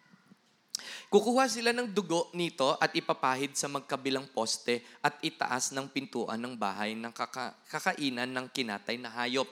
Kukuha sila ng dugo nito at ipapahid sa magkabilang poste at itaas ng pintuan ng bahay ng kaka- kakainan ng kinatay na hayop.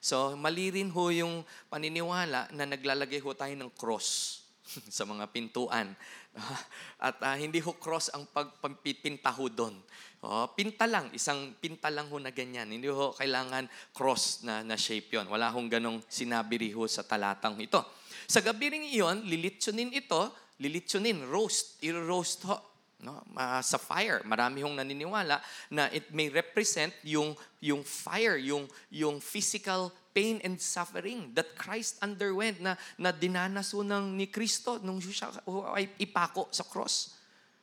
So, mali rin ho yung paniniwala na naglalagay ho tayo ng cross sa mga pintuan. At ah, hindi ho cross ang pagpinta ho doon. Oh, pinta lang, isang pinta lang ho na ganyan. Hindi ho kailangan cross na, na shape yon. Wala hong ganong sinabi ho sa talatang ito. Sa gabi rin iyon, lilitsunin ito, lilitsunin, roast, i-roast ho. No? Ah, sa fire, marami hong naniniwala na it may represent yung, yung fire, yung, yung physical pain and suffering that Christ underwent na, na dinanas ng ni Kristo nung siya ay ipako sa cross.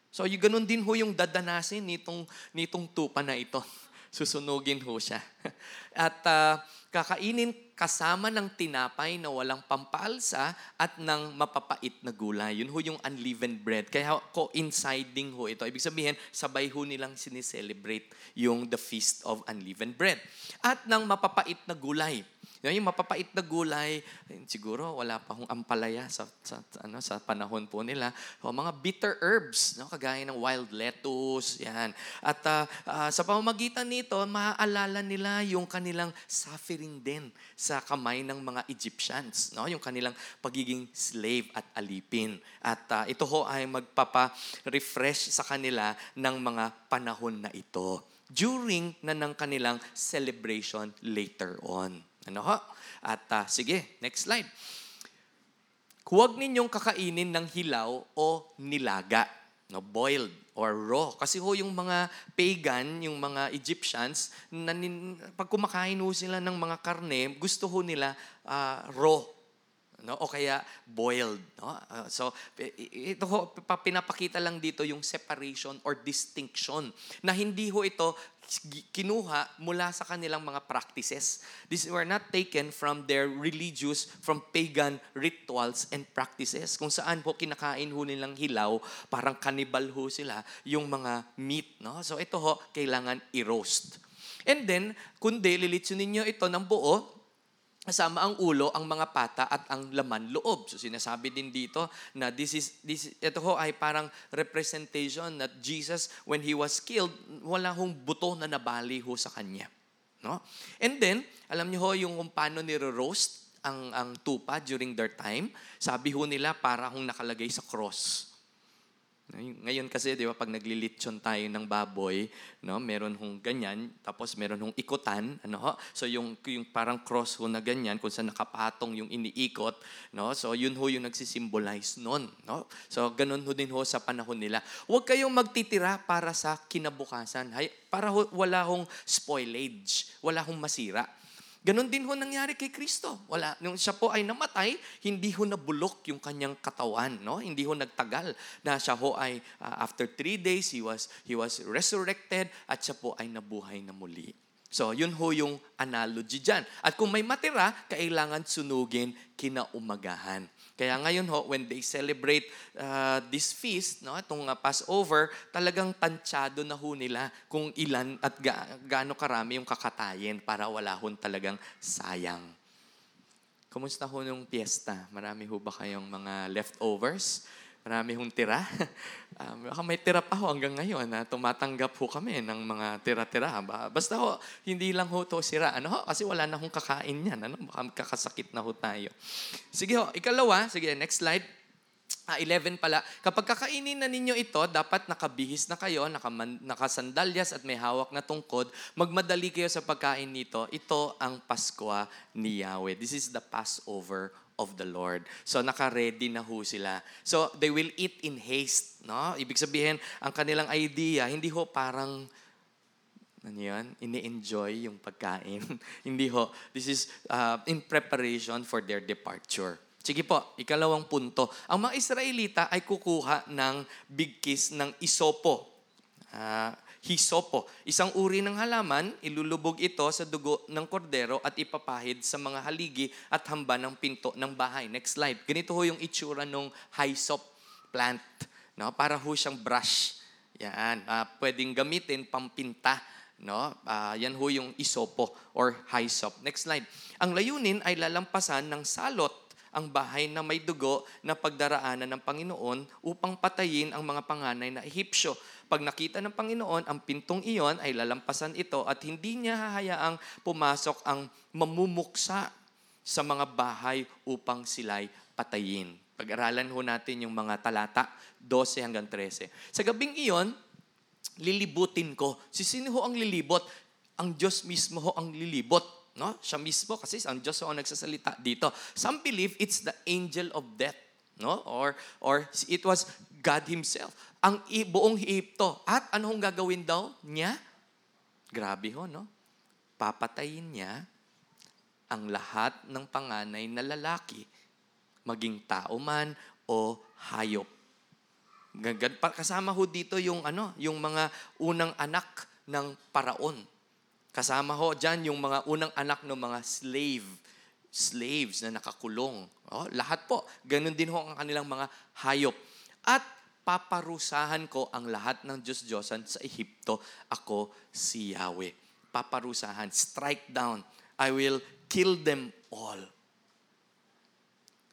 So, yung ganun din ho yung dadanasin nitong, nitong tupa na ito. Susunugin ho siya. At ah, kakainin kasama ng tinapay na walang pampaalsa at ng mapapait na gulay. Yun ho yung unleavened bread. Kaya coinciding ho ito. Ibig sabihin, sabay ho nilang sinicelebrate yung the feast of unleavened bread. At ng mapapait na gulay. Yung mapapait na gulay, siguro wala pa hong ampalaya sa, sa, ano, sa panahon po nila. O, mga bitter herbs, no? kagaya ng wild lettuce, yan. At ah, ah, sa pamamagitan nito, maaalala nila yung kanilang suffering din sa kamay ng mga Egyptians. No? Yung kanilang pagiging slave at alipin. At ah, ito ho ay magpapa-refresh sa kanila ng mga panahon na ito during na ng kanilang celebration later on. Ano ho? At ah, sige, next slide. Huwag ninyong kakainin ng hilaw o nilaga, no, boiled or raw. Kasi ho yung mga pagan, yung mga Egyptians, nanin, pag kumakain ho sila ng mga karne, gusto ho nila ah, raw no o kaya boiled no Uh, so ito ho pa- pinapakita lang dito yung separation or distinction na hindi ho ito kinuha mula sa kanilang mga practices. These were not taken from their religious from pagan rituals and practices. Kung saan po kinakain ho nilang hilaw parang cannibal ho sila yung mga meat no? So ito ho kailangan i-roast. And then kundi lilitsunin niyo ito ng buo kasama ang ulo, ang mga pata at ang laman loob. So sinasabi din dito na this is this ito ho ay parang representation that Jesus when he was killed, wala hong buto na nabali ho sa kanya. No? And then, alam niyo ho yung kung paano niro-roast ang ang tupa during their time. Sabi ho nila para hong nakalagay sa cross. Ngayon kasi, di ba, pag naglilitsyon tayo ng baboy, no, meron hong ganyan, tapos meron hong ikutan, ano ho? So yung, yung parang cross ho na ganyan, kung saan nakapatong yung iniikot, no? So yun ho yung nagsisimbolize nun, no? So ganun ho din ho sa panahon nila. Huwag kayong magtitira para sa kinabukasan. Hay, para ho, wala hong spoilage, wala hong masira. Ganon din ho nangyari kay Kristo. Wala, nung siya po ay namatay, hindi ho nabulok yung kanyang katawan, no? Hindi ho nagtagal na siya ho ay uh, after three days he was he was resurrected at siya po ay nabuhay na muli. So, yun ho yung analogy dyan. At kung may matira, kailangan sunugin kinaumagahan. Kaya ngayon ho, when they celebrate uh, this feast, no, itong uh, Passover, talagang tansyado na ho nila kung ilan at ga- gaano karami yung kakatayin para wala ho talagang sayang. Kumusta ho nung piyesta? Marami ho ba kayong mga leftovers? Marami hong tira. um, baka may tira pa ho hanggang ngayon na tumatanggap ho kami ng mga tira-tira. Ba- Basta ho, hindi lang ho to sira. Ano ho? Kasi wala na hong kakain yan. Ano? Baka kakasakit na ho tayo. Sige ho, ikalawa. Sige, next slide. Ah, 11 pala. Kapag kakainin na ninyo ito, dapat nakabihis na kayo, nakaman, nakasandalyas at may hawak na tungkod. Magmadali kayo sa pagkain nito. Ito ang Paskwa ni Yahweh. This is the Passover of the Lord. So naka-ready na ho sila. So they will eat in haste, no? Ibig sabihin, ang kanilang idea hindi ho parang ano yun? Ini-enjoy yung pagkain. hindi ho. This is uh, in preparation for their departure. Sige po, ikalawang punto. Ang mga Israelita ay kukuha ng bigkis ng isopo. Ah, hisopo. Isang uri ng halaman, ilulubog ito sa dugo ng kordero at ipapahid sa mga haligi at hamba ng pinto ng bahay. Next slide. Ganito ho yung itsura ng hyssop plant. no? Para ho siyang brush. Yan, ah, pwedeng gamitin pampinta, no? Ah, yan ho yung isopo or hyssop. Next slide. Ang layunin ay lalampasan ng salot ang bahay na may dugo na pagdaraanan ng Panginoon upang patayin ang mga panganay na Ehipsyo. Pag nakita ng Panginoon, ang pintong iyon ay lalampasan ito at hindi niya hahayaang pumasok ang mamumuksa sa mga bahay upang sila'y patayin. Pag-aralan ho natin yung mga talata 12 hanggang 13. Sa gabing iyon, lilibutin ko. Si sino ho ang lilibot? Ang Diyos mismo ho ang lilibot. No? Siya mismo kasi ang Diyos ang nagsasalita dito. Some believe it's the angel of death. No? Or, or it was God Himself. Ang buong Egypto. At ano hong gagawin daw niya? Grabe ho, no? Papatayin niya ang lahat ng panganay na lalaki, maging tao man o hayop. Kasama ho dito yung ano, yung mga unang anak ng paraon. Kasama ho diyan yung mga unang anak ng mga slave, slaves na nakakulong. Oh, lahat po, ganun din ho ang kanilang mga hayop. At paparusahan ko ang lahat ng Diyos-Diyosan sa Ehipto. Ako si Yahweh. Paparusahan, strike down. I will kill them all.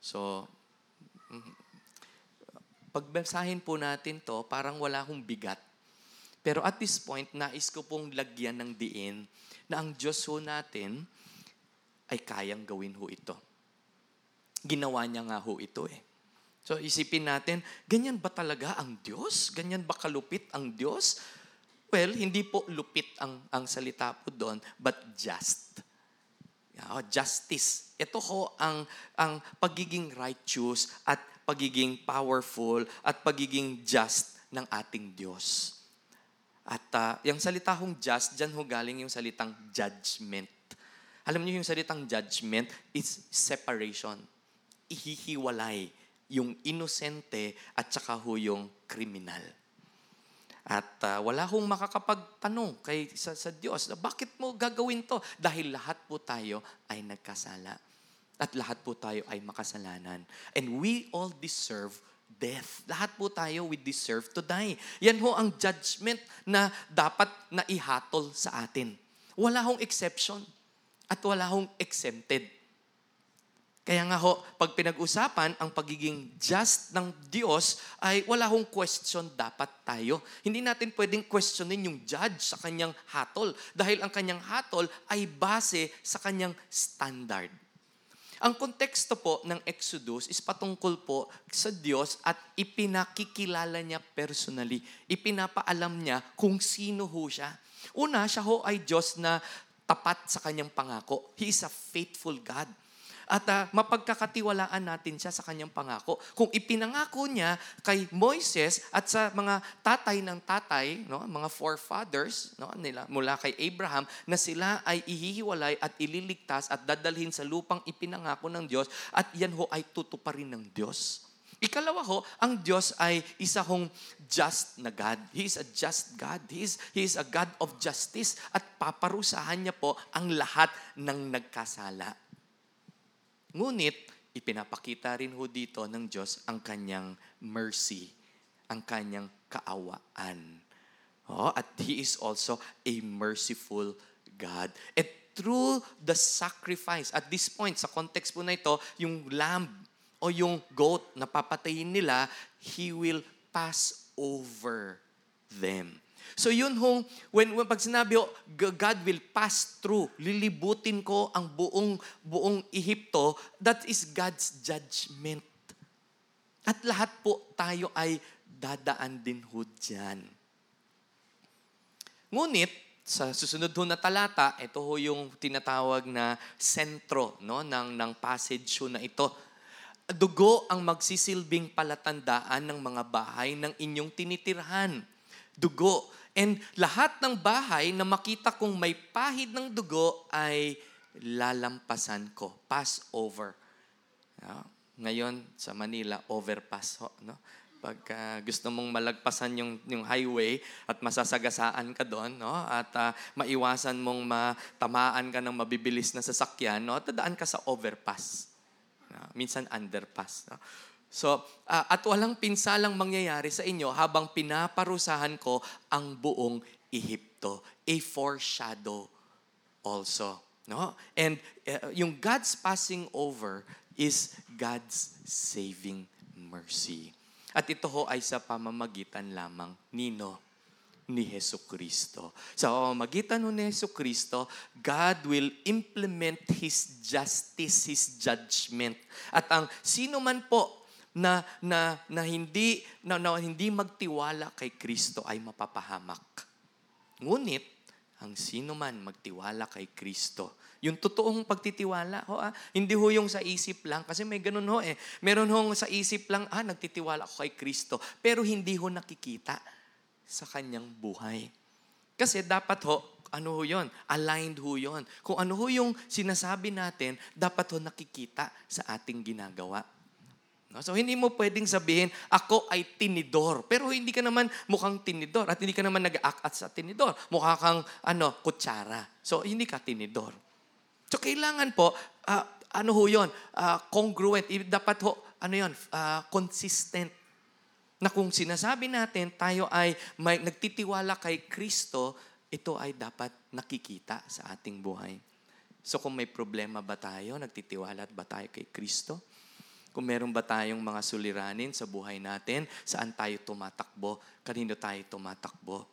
So, mm, pagbasahin po natin to, parang wala hong bigat. Pero at this point, nais ko pong lagyan ng diin na ang Diyos ho natin ay kayang gawin ho ito. Ginawa niya nga ho ito eh. So isipin natin, ganyan ba talaga ang Diyos? Ganyan ba kalupit ang Diyos? Well, hindi po lupit ang, ang salita po doon, but just. Oh, justice. Ito ho ang, ang pagiging righteous at pagiging powerful at pagiging just ng ating Diyos. At uh, yung salita hong just, dyan ho galing yung salitang judgment. Alam niyo yung salitang judgment is separation. Ihihiwalay yung inosente at saka ho yung kriminal. At uh, wala hong makakapagtanong kay sa, sa Diyos, bakit mo gagawin to? Dahil lahat po tayo ay nagkasala. At lahat po tayo ay makasalanan. And we all deserve death. Lahat po tayo, we deserve to die. Yan ho ang judgment na dapat na ihatol sa atin. Wala hong exception. At wala hong exempted. Kaya nga ho, pag pinag-usapan ang pagiging just ng Diyos, ay wala hong question dapat tayo. Hindi natin pwedeng questionin yung judge sa kanyang hatol dahil ang kanyang hatol ay base sa kanyang standard. Ang konteksto po ng Exodus is patungkol po sa Diyos at ipinakikilala niya personally. Ipinapaalam niya kung sino ho siya. Una, siya ho ay Diyos na tapat sa kanyang pangako. He is a faithful God. At uh, mapagkakatiwalaan natin siya sa kanyang pangako. Kung ipinangako niya kay Moises at sa mga tatay ng tatay, no, mga forefathers no, nila, mula kay Abraham, na sila ay ihihiwalay at ililigtas at dadalhin sa lupang ipinangako ng Diyos at yan ho ay tutuparin ng Diyos. Ikalawa ho, ang Diyos ay isa hong just na God. He is a just God. He is, he is a God of justice at paparusahan niya po ang lahat ng nagkasala. Ngunit, ipinapakita rin ho dito ng Diyos ang kanyang mercy, ang kanyang kaawaan. Oh, at He is also a merciful God. At through the sacrifice, at this point, sa context po na ito, yung lamb o yung goat na papatayin nila, He will pass over them. So yun hong, when, when pag sinabi ho, God will pass through, lilibutin ko ang buong, buong Ehipto, that is God's judgment. At lahat po tayo ay dadaan din ho dyan. Ngunit, sa susunod ho na talata, ito ho yung tinatawag na sentro no, ng, ng passage ho na ito. Dugo ang magsisilbing palatandaan ng mga bahay ng inyong tinitirhan. Dugo. And lahat ng bahay na makita kong may pahid ng dugo ay lalampasan ko. Pass over. Yeah. Ngayon, sa Manila, overpass ho. No? Pag gusto mong malagpasan yung, yung highway at masasagasaan ka doon, no? at uh, maiwasan mong matamaan ka ng mabibilis na sasakyan, no? tadaan ka sa overpass. No? Minsan underpass. No? So, ah, at walang pinsalang mangyayari sa inyo habang pinaparusahan ko ang buong Ehipto. A foreshadow also. No? And uh, yung God's passing over is God's saving mercy. At ito ho ay sa pamamagitan lamang nino ni Heso Kristo. Sa pamamagitan ni Heso Kristo, God will implement His justice, His judgment. At ang sino man po na na na hindi na, na hindi magtiwala kay Kristo ay mapapahamak. Ngunit ang sino man magtiwala kay Kristo, yung totoong pagtitiwala, ho, ah, hindi ho yung sa isip lang, kasi may ganun ho eh. Meron ho sa isip lang, ah, nagtitiwala ako kay Kristo, pero hindi ho nakikita sa kanyang buhay. Kasi dapat ho, ano ho yun? Aligned ho yun. Kung ano ho yung sinasabi natin, dapat ho nakikita sa ating ginagawa. So hindi mo pwedeng sabihin, ako ay tinidor. Pero hindi ka naman mukhang tinidor at hindi ka naman nag-act sa tinidor. Mukha kang ano, kutsara. So hindi ka tinidor. So kailangan po, ah, ano ho yun? Ah, congruent. Dapat ho, ano yun? Ah, consistent. Na kung sinasabi natin tayo ay may, nagtitiwala kay Kristo, ito ay dapat nakikita sa ating buhay. So kung may problema ba tayo, nagtitiwala ba tayo kay Kristo? Kung meron ba tayong mga suliranin sa buhay natin, saan tayo tumatakbo, kanino tayo tumatakbo?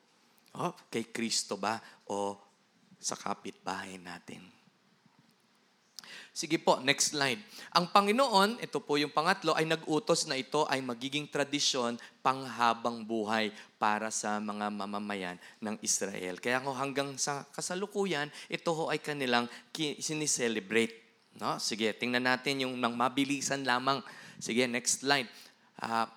Oh, kay Kristo ba o sa kapitbahay natin? Sige po, next slide. Ang Panginoon, ito po yung pangatlo, ay nag-utos na ito ay magiging tradisyon panghabang buhay para sa mga mamamayan ng Israel. Kaya ngo hanggang sa kasalukuyan, ito ho ay kanilang siniselebrate. No? Sige, tingnan natin yung nang mabilisan lamang. Sige, next slide. Ah,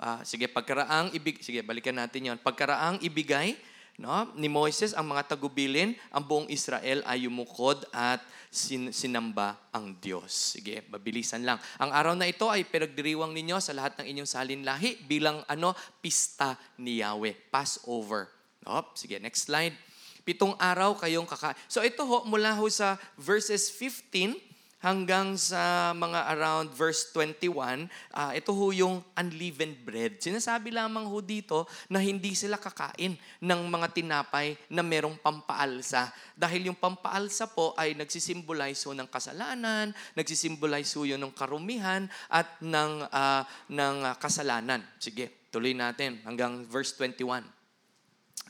ah, sige, pagkaraang ibig sige, balikan natin 'yon. Pagkaraang ibigay no, ni Moises ang mga tagubilin, ang buong Israel ay yumukod at sin- sinamba ang Diyos. Sige, mabilisan lang. Ang araw na ito ay pinagdiriwang ninyo sa lahat ng inyong salinlahi bilang ano, pista ni Yahweh, Passover. No? Sige, next slide. Pitong araw kayong kaka... So ito ho, mula ho sa verses 15 hanggang sa mga around verse 21, ah, ito ho yung unleavened bread. Sinasabi lamang ho dito na hindi sila kakain ng mga tinapay na merong pampaalsa. Dahil yung pampaalsa po ay nagsisimbolize ho ng kasalanan, nagsisimbolize ho yun ng karumihan at ng, ah, ng ah, kasalanan. Sige, tuloy natin hanggang verse 21.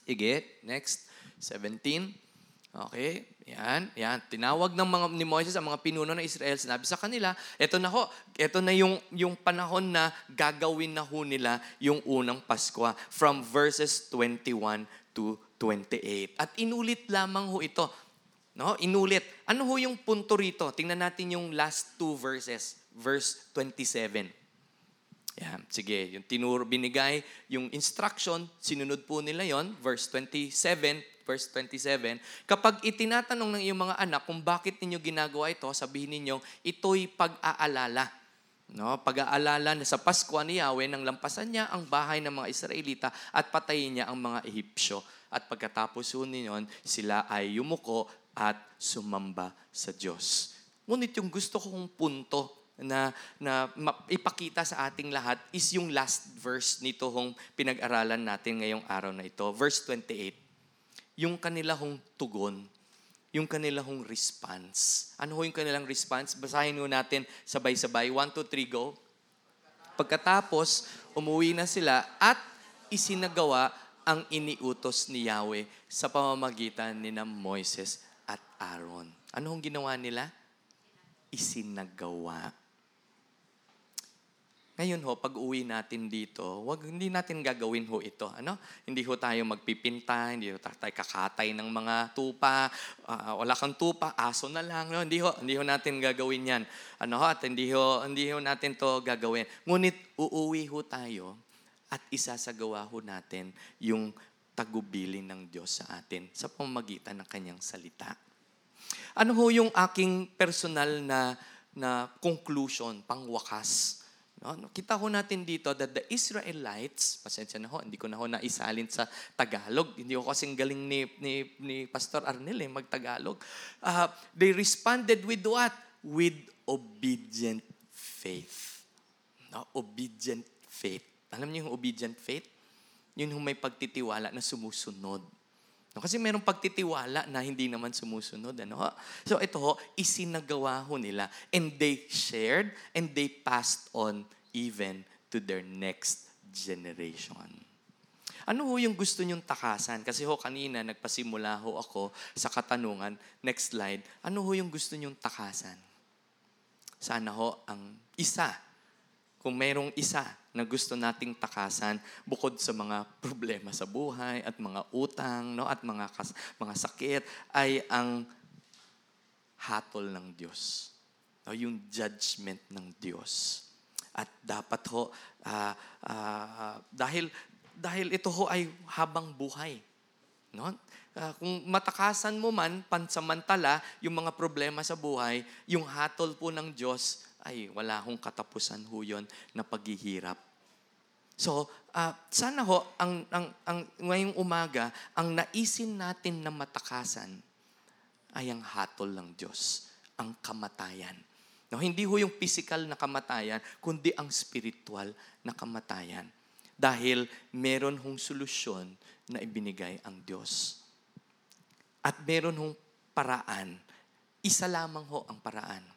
Igit, next, 17. Okay, yan, yan. Tinawag ng mga ni Moises ang mga pinuno ng Israel, sinabi sa kanila, eto na ho, eto na yung, yung panahon na gagawin na ho nila yung unang Pasko from verses 21 to 28. At inulit lamang ho ito. No? Inulit. Ano ho yung punto rito? Tingnan natin yung last two verses. Verse 27. Yan, sige, yung tinuro, binigay, yung instruction, sinunod po nila yon verse 27, verse 27, kapag itinatanong ng iyong mga anak kung bakit ninyo ginagawa ito, sabihin ninyo, ito'y pag-aalala. No, pag-aalala na sa Pasko ni Yahweh nang lampasan niya ang bahay ng mga Israelita at patayin niya ang mga Ehipsyo. At pagkatapos ho ninyon, sila ay yumuko at sumamba sa Diyos. Ngunit yung gusto kong punto na, na ipakita sa ating lahat is yung last verse nito hong pinag-aralan natin ngayong araw na ito. Verse 28 yung kanila hong tugon, yung kanila hong response. Ano ho yung kanilang response? Basahin ho natin sabay-sabay. One, two, three, go. Pagkatapos, umuwi na sila at isinagawa ang iniutos ni Yahweh sa pamamagitan ni na Moises at Aaron. Ano hong ginawa nila? Isinagawa. Ngayon ho, pag uwi natin dito, wag hindi natin gagawin ho ito. Ano? Hindi ho tayo magpipinta, hindi ho tayo kakatay ng mga tupa, ah, wala kang tupa, aso na lang. No? Hindi ho, hindi ho natin gagawin yan. Ano ho, at hindi ho, hindi ho natin to gagawin. Ngunit uuwi ho tayo at isasagawa ho natin yung tagubilin ng Diyos sa atin sa pamamagitan ng kanyang salita. Ano ho yung aking personal na na conclusion, pangwakas? No, kita ho natin dito that the Israelites, pasensya na ho, hindi ko na ho naisalin sa Tagalog. Hindi ko kasing galing ni, ni, ni Pastor Arnel eh, mag-Tagalog. Uh, they responded with what? With obedient faith. No? Obedient faith. Alam niyo yung obedient faith? Yun yung may pagtitiwala na sumusunod. No, kasi merong pagtitiwala na hindi naman sumusunod. Ano? So ito ho, isinagawa ho nila. And they shared and they passed on even to their next generation. Ano ho yung gusto nyong takasan? Kasi ho kanina nagpasimula ho ako sa katanungan. Next slide. Ano ho yung gusto nyong takasan? Sana ho ang isa. Kung merong isa na gusto nating takasan bukod sa mga problema sa buhay at mga utang no at mga kas, mga sakit ay ang hatol ng Diyos. No, yung judgment ng Diyos. At dapat ho ah, ah, dahil dahil ito ho ay habang buhay. No? Ah, kung matakasan mo man pansamantala yung mga problema sa buhay, yung hatol po ng Diyos ay wala hong katapusan ho yun na paghihirap. So, ah, sana ho, ang, ang, ang, ngayong umaga, ang naisin natin na matakasan ay ang hatol ng Diyos, ang kamatayan. No, hindi ho yung physical na kamatayan, kundi ang spiritual na kamatayan. Dahil meron hong solusyon na ibinigay ang Diyos. At meron hong paraan. Isa lamang ho ang paraan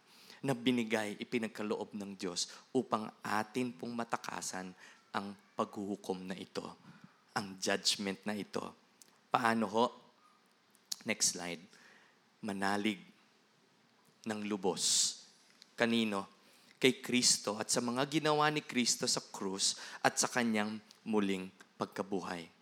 na binigay, ipinagkaloob ng Diyos upang atin pong matakasan ang paghuhukom na ito, ang judgment na ito. Paano ho? Next slide. Manalig ng lubos. Kanino? Kay Kristo at sa mga ginawa ni Kristo sa krus at sa kanyang muling pagkabuhay.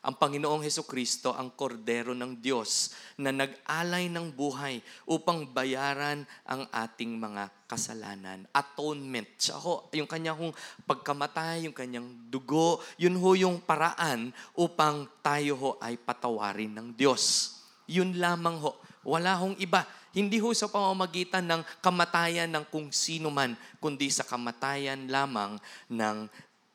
Ang Panginoong Heso Kristo ang kordero ng Diyos na nag-alay ng buhay upang bayaran ang ating mga kasalanan. Atonement. Siya ho, yung kanyang pagkamatay, yung kanyang dugo, yun ho yung paraan upang tayo ho ay patawarin ng Diyos. Yun lamang ho. Wala hong iba. Hindi ho sa pamamagitan ng kamatayan ng kung sino man, kundi sa kamatayan lamang ng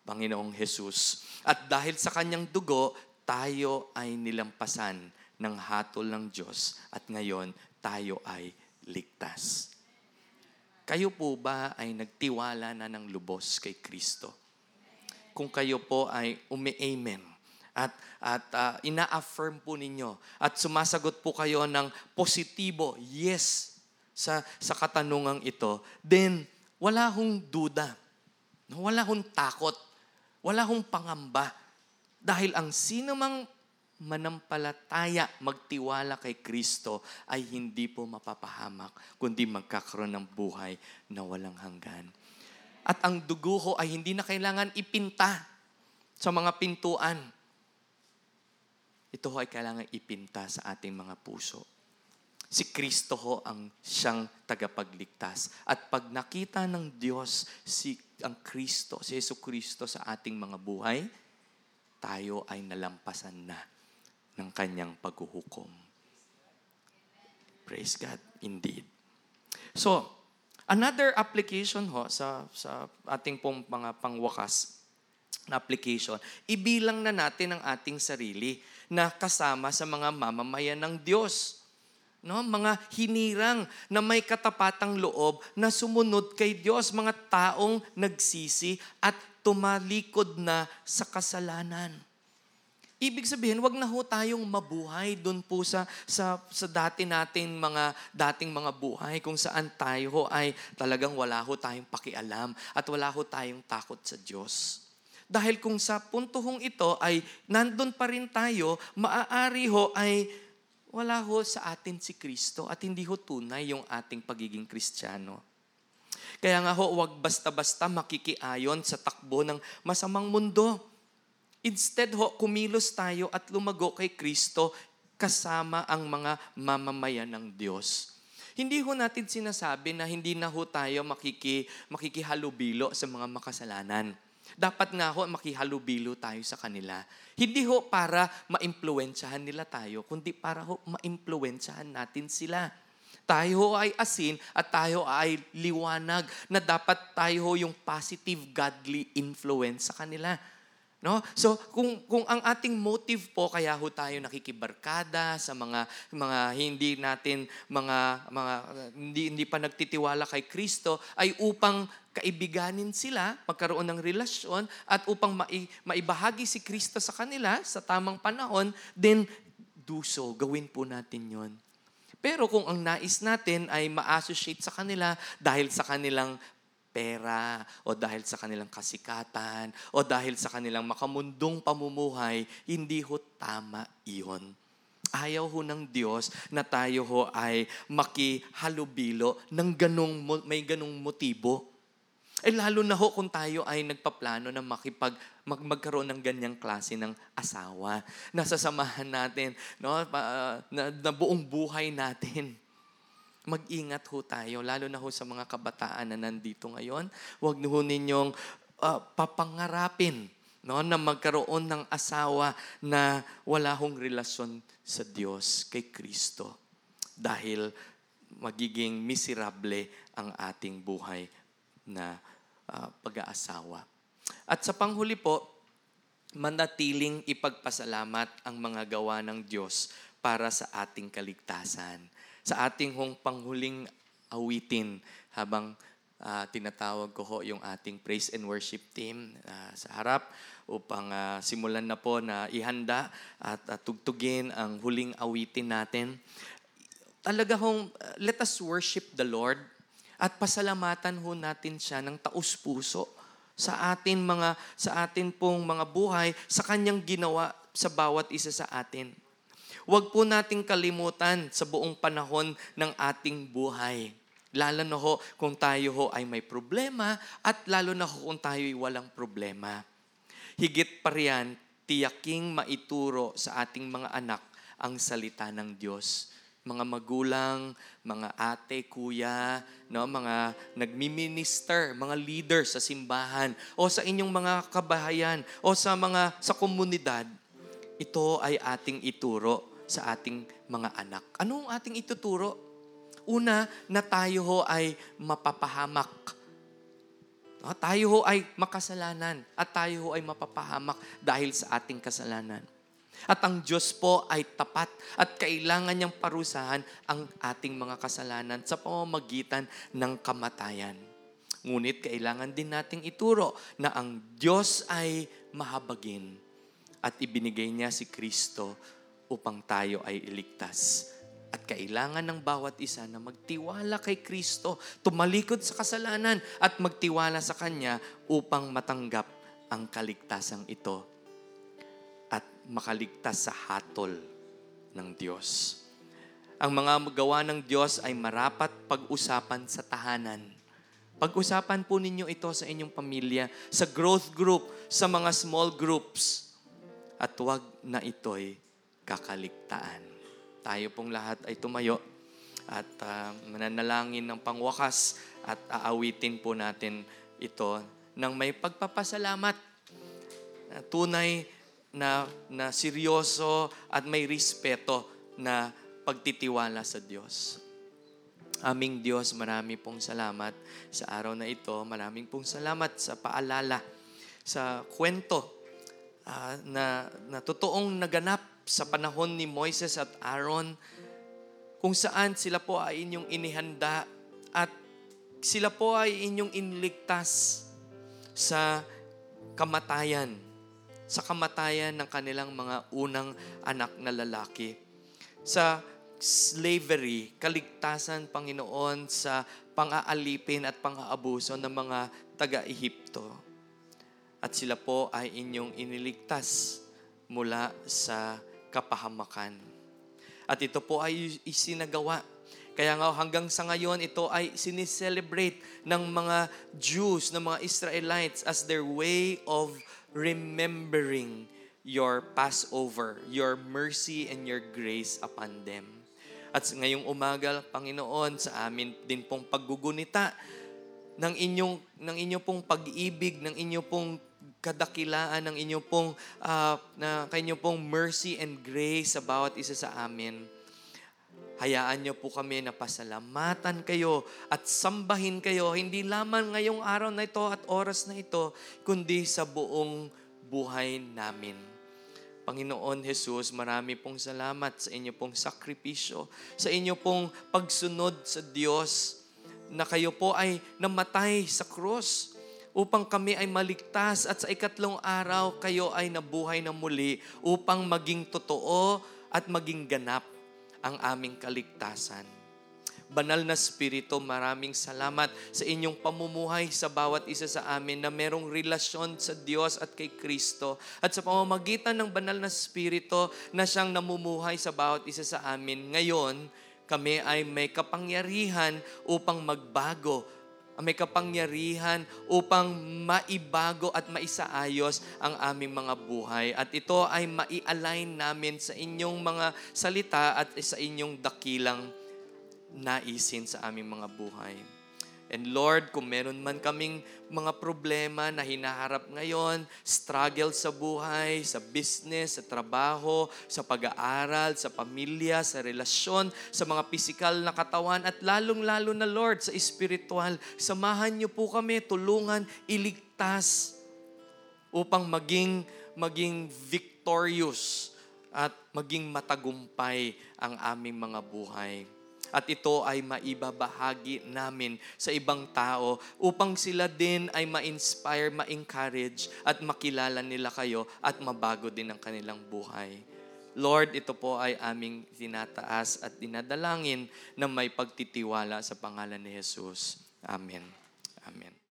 Panginoong Jesus. At dahil sa kanyang dugo, tayo ay nilampasan ng hatol ng Diyos at ngayon tayo ay ligtas. Kayo po ba ay nagtiwala na ng lubos kay Kristo? Kung kayo po ay umi-amen at at uh, ina-affirm po ninyo at sumasagot po kayo ng positibo, yes, sa sa katanungang ito, then wala hong duda. Wala hong takot. Wala hong pangamba. Dahil ang sino mang manampalataya, magtiwala kay Kristo ay hindi po mapapahamak, kundi magkakaroon ng buhay na walang hanggan. At ang dugo ho ay hindi na kailangan ipinta sa mga pintuan. Ito ho ay kailangan ipinta sa ating mga puso. Si Kristo ho ang siyang tagapagligtas. At pag nakita ng Diyos si ang Kristo, si Yesu Kristo sa ating mga buhay, tayo ay nalampasan na ng kanyang paghuhukom. Praise God, indeed. So, another application ho sa, sa ating pong mga pangwakas na application, ibilang na natin ang ating sarili na kasama sa mga mamamayan ng Diyos. No, mga hinirang na may katapatang loob na sumunod kay Diyos, mga taong nagsisi at tumalikod na sa kasalanan. Ibig sabihin, wag na ho tayong mabuhay doon po sa, sa, sa dati natin mga, dating mga buhay kung saan tayo ho ay talagang wala ho tayong pakialam at wala ho tayong takot sa Diyos. Dahil kung sa punto hong ito ay nandun pa rin tayo, maaari ho ay wala ho sa atin si Kristo at hindi ho tunay yung ating pagiging Kristiyano. Kaya nga ho, wag basta-basta makikiayon sa takbo ng masamang mundo. Instead ho, kumilos tayo at lumago kay Kristo kasama ang mga mamamayan ng Diyos. Hindi ho natin sinasabi na hindi na ho tayo makiki, makikihalubilo sa mga makasalanan. Dapat nga ho makihalubilo tayo sa kanila. Hindi ho para maimpluwensyahan nila tayo, kundi para ho maimpluwensyahan natin sila. Tayo ay asin at tayo ay liwanag na dapat tayo yung positive godly influence sa kanila. No? So kung kung ang ating motive po kaya ho tayo nakikibarkada sa mga mga hindi natin mga mga hindi hindi pa nagtitiwala kay Kristo ay upang kaibiganin sila, magkaroon ng relasyon at upang mai, maibahagi si Kristo sa kanila sa tamang panahon, then do so, gawin po natin 'yon. Pero kung ang nais natin ay ma-associate sa kanila dahil sa kanilang pera o dahil sa kanilang kasikatan o dahil sa kanilang makamundong pamumuhay, hindi ho tama iyon. Ayaw ho ng Diyos na tayo ho ay makihalubilo ng ganong, may ganong motibo. Eh lalo na ho kung tayo ay nagpaplano na makipag mag, magkaroon ng ganyang klase ng asawa. Nasasamahan natin, no, pa, na, na buong buhay natin. Mag-ingat ho tayo, lalo na ho sa mga kabataan na nandito ngayon. Huwag ho ninyong ah, papangarapin no, na magkaroon ng asawa na wala hong relasyon sa Diyos, kay Kristo. Dahil magiging miserable ang ating buhay na ah, pag-aasawa. At sa panghuli po, manatiling ipagpasalamat ang mga gawa ng Diyos para sa ating kaligtasan. Sa ating hong panghuling awitin habang ah, tinatawag ko ho yung ating praise and worship team ah, sa harap upang ah, simulan na po na ihanda at ah, tugtugin ang huling awitin natin. Talaga hong uh, let us worship the Lord at pasalamatan ho natin siya ng taus-puso sa atin mga sa atin pong mga buhay sa kanyang ginawa sa bawat isa sa atin. Huwag po nating kalimutan sa buong panahon ng ating buhay. Lalo na ho kung tayo ho ay may problema at lalo na ho kung tayo ay walang problema. Higit pa riyan, tiyaking maituro sa ating mga anak ang salita ng Diyos. Mga magulang, mga ate, kuya, no, mga nagmi-minister, mga leader sa simbahan o sa inyong mga kabahayan o sa mga sa komunidad, ito ay ating ituro sa ating mga anak. Anong ating ituturo? Una, na tayo ho ay mapapahamak. No, tayo ho ay makasalanan at tayo ho ay mapapahamak dahil sa ating kasalanan. At ang Diyos po ay tapat at kailangan niyang parusahan ang ating mga kasalanan sa pamamagitan ng kamatayan. Ngunit kailangan din nating ituro na ang Diyos ay mahabagin at ibinigay niya si Kristo upang tayo ay iligtas. At kailangan ng bawat isa na magtiwala kay Kristo, tumalikod sa kasalanan at magtiwala sa Kanya upang matanggap ang kaligtasang ito at makaligtas sa hatol ng Diyos. Ang mga gawa ng Diyos ay marapat pag-usapan sa tahanan. Pag-usapan po ninyo ito sa inyong pamilya, sa growth group, sa mga small groups. At wag na ito'y kakaligtaan. Tayo pong lahat ay tumayo at uh, mananalangin ng pangwakas at aawitin po natin ito ng may pagpapasalamat. Uh, tunay na, na seryoso at may respeto na pagtitiwala sa Diyos. Aming Diyos, marami pong salamat sa araw na ito. Maraming pong salamat sa paalala, sa kwento uh, na, na totoong naganap sa panahon ni Moises at Aaron, kung saan sila po ay inyong inihanda at sila po ay inyong inligtas sa kamatayan, sa kamatayan ng kanilang mga unang anak na lalaki. Sa slavery, kaligtasan, Panginoon, sa pang-aalipin at pang-aabuso ng mga taga-Ehipto. At sila po ay inyong iniligtas mula sa kapahamakan. At ito po ay isinagawa. Kaya nga hanggang sa ngayon, ito ay sineselebrate ng mga Jews, ng mga Israelites as their way of remembering your Passover, your mercy and your grace upon them. At ngayong umaga, Panginoon, sa amin din pong paggugunita ng inyong ng inyong pong pag-ibig, ng inyong pong kadakilaan ng inyong pong uh, na kanyang pong mercy and grace sa bawat isa sa amin. Hayaan niyo po kami na pasalamatan kayo at sambahin kayo, hindi lamang ngayong araw na ito at oras na ito, kundi sa buong buhay namin. Panginoon Jesus, marami pong salamat sa inyo pong sakripisyo, sa inyo pong pagsunod sa Diyos, na kayo po ay namatay sa krus upang kami ay maligtas at sa ikatlong araw kayo ay nabuhay na muli upang maging totoo at maging ganap ang aming kaligtasan. Banal na Espiritu, maraming salamat sa inyong pamumuhay sa bawat isa sa amin na merong relasyon sa Diyos at kay Kristo. At sa pamamagitan ng banal na Espiritu na siyang namumuhay sa bawat isa sa amin, ngayon kami ay may kapangyarihan upang magbago may kapangyarihan upang maibago at maisaayos ang aming mga buhay. At ito ay mai-align namin sa inyong mga salita at sa inyong dakilang naisin sa aming mga buhay. And Lord, kung meron man kaming mga problema na hinaharap ngayon, struggle sa buhay, sa business, sa trabaho, sa pag-aaral, sa pamilya, sa relasyon, sa mga pisikal na katawan, at lalong-lalo na Lord, sa spiritual, samahan niyo po kami, tulungan, iligtas upang maging, maging victorious at maging matagumpay ang aming mga buhay at ito ay maibabahagi namin sa ibang tao upang sila din ay ma-inspire, ma-encourage at makilala nila kayo at mabago din ang kanilang buhay. Lord, ito po ay aming tinataas at dinadalangin na may pagtitiwala sa pangalan ni Jesus. Amen. Amen.